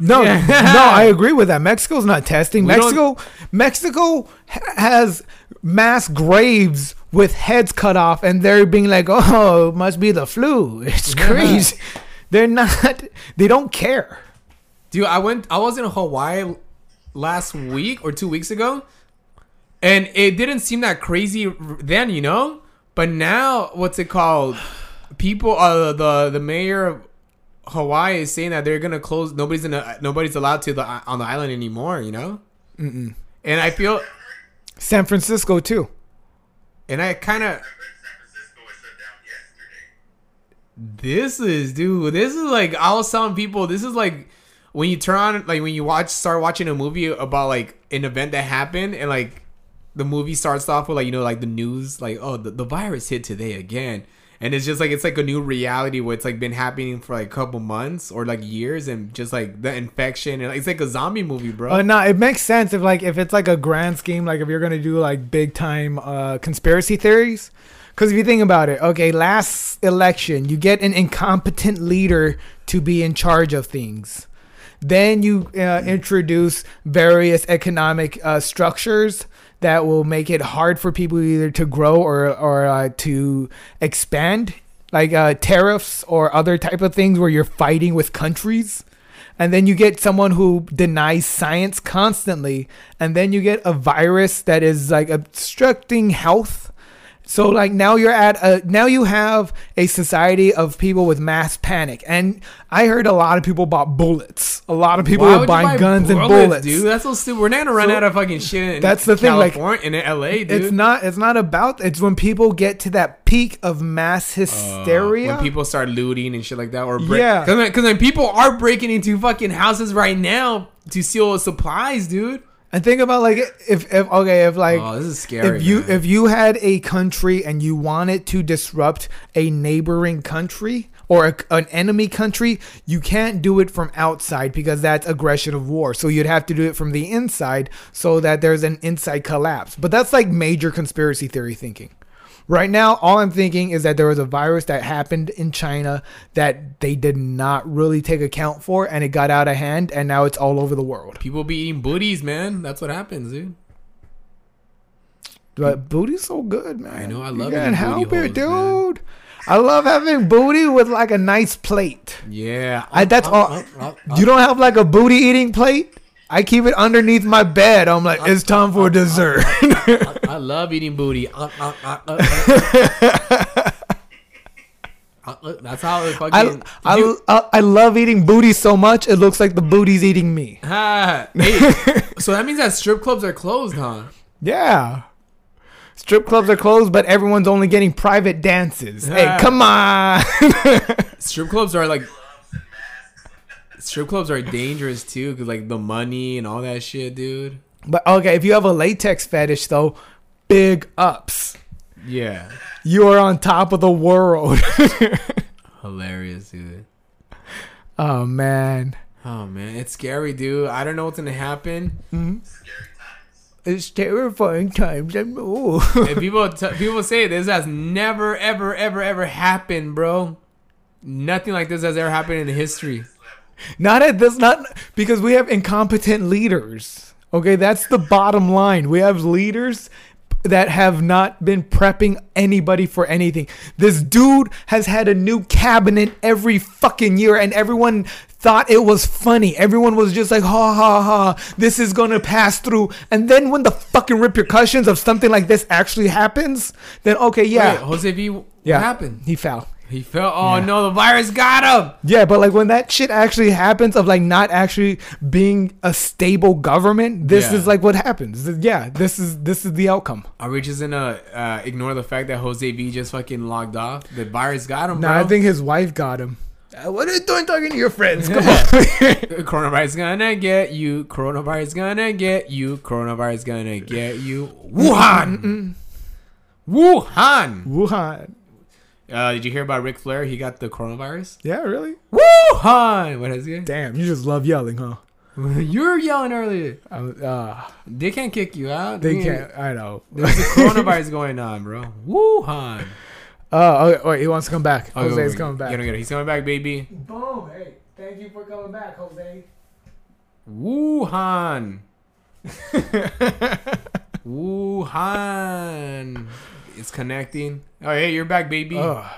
[SPEAKER 3] No,
[SPEAKER 2] Yeah.
[SPEAKER 3] no, I agree with that. Mexico's not testing.
[SPEAKER 2] We
[SPEAKER 3] Mexico, Mexico has mass graves with heads cut off, and they're being like, *laughs* "Oh, it must be the flu." It's
[SPEAKER 2] Yeah.
[SPEAKER 3] crazy. *laughs* They're not. They don't care.
[SPEAKER 2] Dude, I went. I was in Hawaii last week or two weeks ago, and it didn't seem that crazy then, you know. But now, what's it called? People, uh, the the mayor of Hawaii is saying that they're gonna close. Nobody's gonna. Nobody's allowed to the on the island anymore. You know. Mm-mm. And I feel,
[SPEAKER 3] San Francisco too.
[SPEAKER 2] and I kind of.
[SPEAKER 1] I heard San Francisco was shut down yesterday.
[SPEAKER 2] This is, dude. This is like I was telling people. This is like when you turn on, like when you watch, start watching a movie about like an event that happened, and like the movie starts off with like you know like the news, like oh the, the virus hit today again, and it's just like it's like a new reality where it's like been happening for like a couple months or like years, and just like the infection, and it's like a zombie movie, bro.
[SPEAKER 3] Uh, no, it makes sense if like if it's like a grand scheme, like if you're gonna do like big time uh, conspiracy theories. Because if you think about it, okay, last election you get an incompetent leader to be in charge of things. Then you uh, introduce various economic uh, structures that will make it hard for people either to grow or or uh, to expand, like uh, tariffs or other type of things where you're fighting with countries? And then you get someone who denies science constantly and then you get a virus that is like obstructing health so like now you're at a now you have a society of people with mass panic and i heard a lot of people bought bullets a lot of people
[SPEAKER 2] Why
[SPEAKER 3] were buying
[SPEAKER 2] buy
[SPEAKER 3] guns and bullets
[SPEAKER 2] dude. That's so stupid. We're not gonna run
[SPEAKER 3] So-
[SPEAKER 2] out of fucking shit. In
[SPEAKER 3] That's the thing, like,
[SPEAKER 2] California, in LA, dude.
[SPEAKER 3] it's not it's not about it's when people get to that peak of mass hysteria
[SPEAKER 2] Uh, when people start looting and shit like that, or break,
[SPEAKER 3] Yeah.
[SPEAKER 2] because then people are breaking into fucking houses right now to steal supplies, dude.
[SPEAKER 3] And think about like if, if okay if like
[SPEAKER 2] oh, this is scary.
[SPEAKER 3] if you
[SPEAKER 2] man.
[SPEAKER 3] if you had a country and you wanted to disrupt a neighboring country or a, an enemy country, you can't do it from outside because that's aggression of war. So you'd have to do it from the inside so that there's an inside collapse. But that's like major conspiracy theory thinking. Right now, all I'm thinking is that there was a virus that happened in China that they did not really take account for, and it got out of hand, and now it's all over the world.
[SPEAKER 2] people be eating booties, man. That's what happens, dude.
[SPEAKER 3] But booty's so good, man.
[SPEAKER 2] I know, I love eating
[SPEAKER 3] help
[SPEAKER 2] booty
[SPEAKER 3] it, dude. I love having booty with like a nice plate.
[SPEAKER 2] Yeah,
[SPEAKER 3] I, oh, that's oh, all. Oh, you don't have like a booty eating plate. I keep it underneath my bed. I'm like, it's time for dessert.
[SPEAKER 2] I, I love eating booty. Uh, uh, uh, uh, uh. Uh, uh, That's how it
[SPEAKER 3] I,
[SPEAKER 2] fucking.
[SPEAKER 3] I, I, I love eating booty so much it looks like the booty's eating me.
[SPEAKER 2] ah, *laughs* hey, so that means that strip clubs are closed, huh?
[SPEAKER 3] Yeah. Strip clubs are closed, but everyone's only getting private dances. Hey, come on. *laughs*
[SPEAKER 2] Strip clubs are like strip clubs are dangerous too, cause like the money and all that shit, dude.
[SPEAKER 3] But okay, if you have a latex fetish though, big ups.
[SPEAKER 2] Yeah,
[SPEAKER 3] You are on top of the world. *laughs*
[SPEAKER 2] hilarious, dude.
[SPEAKER 3] oh man.
[SPEAKER 2] Oh man, it's scary, dude. I don't know what's gonna happen. Mm-hmm.
[SPEAKER 1] Scary times.
[SPEAKER 3] It's terrifying times. I'm, ooh. *laughs*
[SPEAKER 2] and people t- people say this has never, ever, ever, ever happened, bro. Nothing like this has ever happened in history.
[SPEAKER 3] not at this not because we have incompetent leaders. Okay, that's the bottom line. We have leaders that have not been prepping anybody for anything. This dude has had a new cabinet every fucking year and everyone thought it was funny. Everyone was just like, ha ha ha, this is gonna pass through. And then when the fucking repercussions of something like this actually happens, then okay, yeah.
[SPEAKER 2] Wait, Jose V, what
[SPEAKER 3] yeah.
[SPEAKER 2] happened?
[SPEAKER 3] He fell.
[SPEAKER 2] He felt. Oh
[SPEAKER 3] Yeah.
[SPEAKER 2] no, the virus got him.
[SPEAKER 3] Yeah, but like when that shit actually happens of like not actually being a stable government, this
[SPEAKER 2] Yeah.
[SPEAKER 3] is like what happens. Yeah, this is this is the outcome.
[SPEAKER 2] Are we just gonna uh, ignore the fact that Jose V just fucking logged off? The virus got him,
[SPEAKER 3] No,
[SPEAKER 2] bro.
[SPEAKER 3] I think his wife got him. Uh, what are you doing talking to your friends? *laughs* Come on. *laughs*
[SPEAKER 2] coronavirus gonna get you. Coronavirus gonna get you. Coronavirus gonna get you. Wuhan. Wuhan.
[SPEAKER 3] Wuhan.
[SPEAKER 2] Uh, did you hear about Ric Flair? He got the coronavirus.
[SPEAKER 3] Yeah, really?
[SPEAKER 2] Wuhan. What is it?
[SPEAKER 3] Damn, you just love yelling, huh? *laughs*
[SPEAKER 2] you were yelling earlier.
[SPEAKER 3] Uh, uh,
[SPEAKER 2] They can't kick you out.
[SPEAKER 3] they
[SPEAKER 2] Yeah.
[SPEAKER 3] can't. I know.
[SPEAKER 2] There's a *laughs* coronavirus going on, bro. Wuhan.
[SPEAKER 3] Oh, okay, wait, he wants to come back.
[SPEAKER 2] Oh,
[SPEAKER 3] Jose's
[SPEAKER 2] wait,
[SPEAKER 3] coming
[SPEAKER 2] Get him,
[SPEAKER 3] back.
[SPEAKER 2] get him. He's coming back, baby.
[SPEAKER 3] Boom. Hey, thank you for coming back, Jose.
[SPEAKER 2] Wuhan. *laughs* Wuhan. It's connecting. Oh, hey, you're back, baby.
[SPEAKER 3] Ugh. *laughs*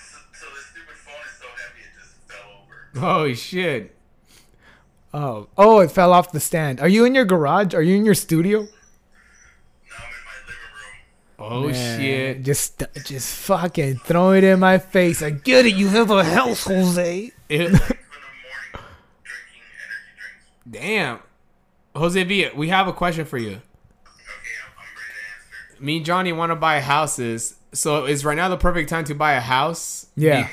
[SPEAKER 1] So, so this stupid phone is so heavy it just fell over.
[SPEAKER 2] Oh, shit.
[SPEAKER 3] Oh, oh, it fell off the stand. Are you in your garage? Are you in your studio?
[SPEAKER 1] Now I'm in my living room.
[SPEAKER 2] Oh,
[SPEAKER 3] Man,
[SPEAKER 2] shit.
[SPEAKER 3] Just, just fucking throw it in my face. I get it. You have a house, Jose. *laughs*
[SPEAKER 2] It-
[SPEAKER 1] In the morning, drinking energy drinks.
[SPEAKER 2] damn. Jose V, we have a question for you.
[SPEAKER 1] Okay, I'm, I'm ready to answer.
[SPEAKER 2] Me and Johnny want to buy houses. So is right now the perfect time to buy a house?
[SPEAKER 3] Yeah,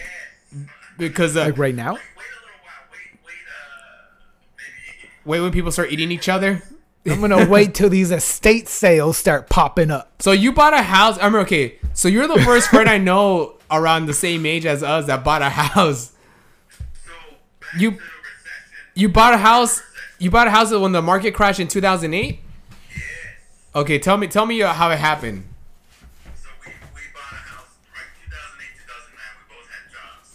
[SPEAKER 2] Because uh,
[SPEAKER 3] like right now.
[SPEAKER 1] Wait a little while. Wait, wait, uh,
[SPEAKER 2] wait when people start eating each other.
[SPEAKER 3] I'm gonna *laughs* wait till these estate sales start popping up.
[SPEAKER 2] So you bought a house. I mean, okay. So you're the first friend I know around the same age as us that bought a house.
[SPEAKER 1] So,
[SPEAKER 2] You-
[SPEAKER 1] to the recession.
[SPEAKER 2] You bought a house. You bought a house when the market crashed in 2008. Okay, tell me, tell me how it happened.
[SPEAKER 1] So we, we bought a house, right, 2008, 2009, we both had jobs.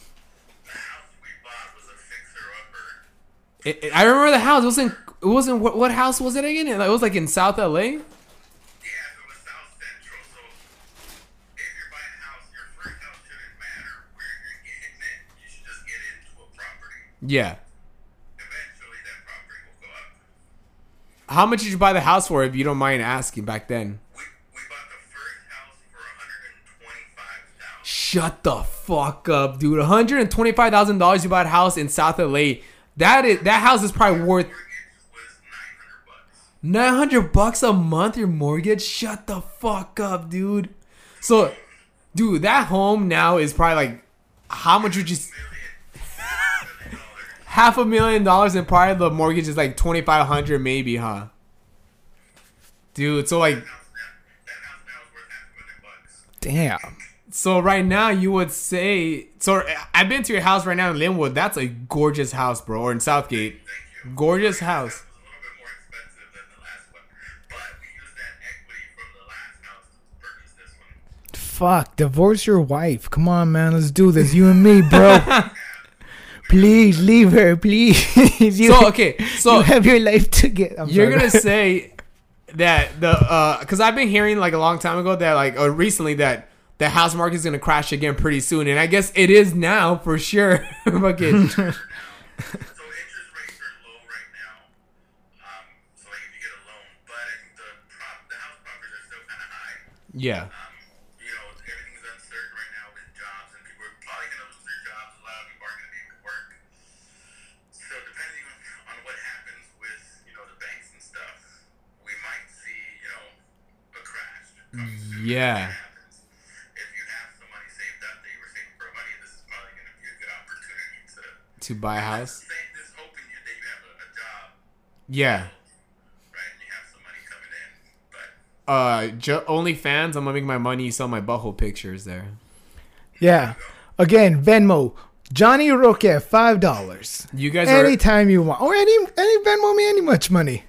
[SPEAKER 1] The house we bought was a.
[SPEAKER 2] It, it- I remember the house. It wasn't. It wasn't. What, what house was it again? It, it was like in South LA.
[SPEAKER 1] Yeah,
[SPEAKER 2] How much did you buy the house for, if you don't mind asking? Back then.
[SPEAKER 1] We, we bought the first house for 125000
[SPEAKER 2] Shut the fuck up, dude. One hundred and twenty-five thousand dollars. You bought a house in South LA. That is that house is probably worth
[SPEAKER 1] Mortgage was 900 bucks.
[SPEAKER 2] nine hundred bucks a month. Your mortgage. Shut the fuck up, dude. So, dude, that home now is probably like how much would you? S-
[SPEAKER 1] Million dollars.
[SPEAKER 2] Half a million dollars, and probably the mortgage is like twenty-five hundred, maybe, huh? Dude, so like,
[SPEAKER 1] House now, that house now is worth half a million bucks.
[SPEAKER 3] Damn.
[SPEAKER 2] so right now you would say, so I've been to your house right now in Lynwood. That's a gorgeous house, bro, or in Southgate.
[SPEAKER 1] Thank you.
[SPEAKER 2] Gorgeous house.
[SPEAKER 1] It was a little bit more expensive than the last one, but we used that equity from the last house to purchase this one.
[SPEAKER 3] Fuck. Divorce your wife. Come on, man. Let's do this. You and me, bro. *laughs* please leave her, please. *laughs* you,
[SPEAKER 2] So okay, *laughs* so
[SPEAKER 3] you have your life to get. I'm
[SPEAKER 2] you're
[SPEAKER 3] sorry.
[SPEAKER 2] gonna *laughs* say that the uh because i've been hearing like a long time ago that like or recently that the house market is gonna crash again pretty soon and i guess it is now for sure fucking
[SPEAKER 1] So have some money coming in, but
[SPEAKER 2] Uh, ju- OnlyFans. I'm gonna make my money sell my butthole pictures there.
[SPEAKER 3] Yeah. Again, Venmo. Johnny Roque, five dollars.
[SPEAKER 2] You guys are.
[SPEAKER 3] Anytime you want. Or any any Venmo me any much money.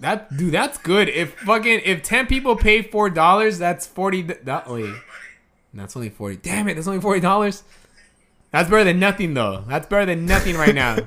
[SPEAKER 2] That dude, that's good. If fucking if ten people pay four dollars, that's forty. th- That wait, that's only forty. Damn it, that's only forty dollars. That's better than nothing though. That's better than nothing right now. *laughs*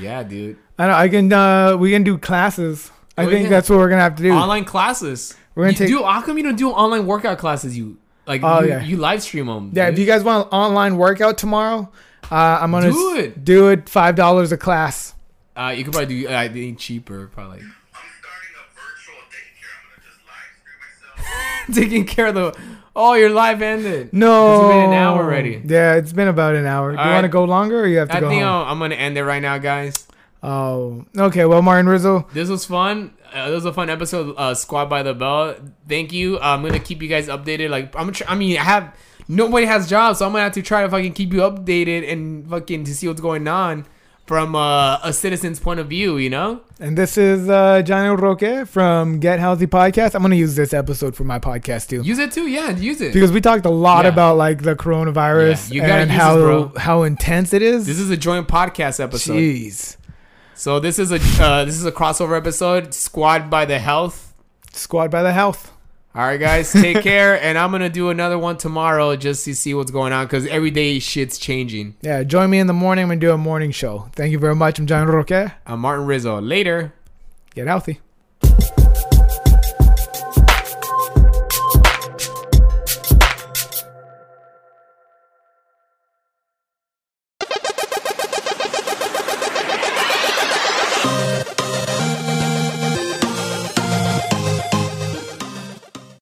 [SPEAKER 2] Yeah, dude.
[SPEAKER 3] I know I can uh we can do classes. I
[SPEAKER 2] Oh,
[SPEAKER 3] think
[SPEAKER 2] yeah.
[SPEAKER 3] that's what we're gonna have to do.
[SPEAKER 2] Online classes.
[SPEAKER 3] We're gonna
[SPEAKER 2] You
[SPEAKER 3] take-
[SPEAKER 2] do. How come you don't do online workout classes? You like
[SPEAKER 3] Oh,
[SPEAKER 2] you,
[SPEAKER 3] yeah.
[SPEAKER 2] you live stream them.
[SPEAKER 3] yeah, if you guys want an online workout tomorrow, uh, I'm gonna
[SPEAKER 2] Do
[SPEAKER 3] s-
[SPEAKER 2] it.
[SPEAKER 3] do it five dollars a class.
[SPEAKER 2] Uh, you could probably do. Uh, I think cheaper, probably.
[SPEAKER 1] I'm starting a virtual daycare. I'm gonna just live stream myself. *laughs*
[SPEAKER 2] Taking care of the. Oh, your live ended.
[SPEAKER 3] No,
[SPEAKER 2] It's been an hour already.
[SPEAKER 3] Yeah, it's been about an hour. Do you
[SPEAKER 2] All
[SPEAKER 3] want to go longer, or you have to
[SPEAKER 2] I
[SPEAKER 3] go
[SPEAKER 2] think
[SPEAKER 3] home?
[SPEAKER 2] I'll, I'm gonna end it right now, guys.
[SPEAKER 3] Oh, okay. Well, Martin Rizzo,
[SPEAKER 2] This was fun. Uh, this was a fun episode. Uh, Squad by the Bell. Thank you. I'm gonna keep you guys updated. Like I'm. Tr- I mean, I have nobody has jobs, so I'm gonna have to try to fucking keep you updated and fucking to see what's going on from uh, a citizen's point of view. You know.
[SPEAKER 3] and this is uh, Johnny Roque from Get Healthy Podcast. I'm gonna use this episode for my podcast too.
[SPEAKER 2] Use it too. Yeah, use it.
[SPEAKER 3] because we talked a lot
[SPEAKER 2] Yeah.
[SPEAKER 3] about like the coronavirus
[SPEAKER 2] Yeah,
[SPEAKER 3] and how
[SPEAKER 2] this,
[SPEAKER 3] how intense it is.
[SPEAKER 2] This is a joint podcast episode.
[SPEAKER 3] Jeez,
[SPEAKER 2] So this is a uh, this is a crossover episode. Squad by the Health.
[SPEAKER 3] squad by the health.
[SPEAKER 2] All right, guys, take *laughs* care, and I'm gonna do another one tomorrow just to see what's going on because every day shit's changing.
[SPEAKER 3] Yeah, join me in the morning. I'm gonna do a morning show. Thank you very much. I'm John Roque.
[SPEAKER 2] I'm Martin Rizzo. Later.
[SPEAKER 3] Get healthy.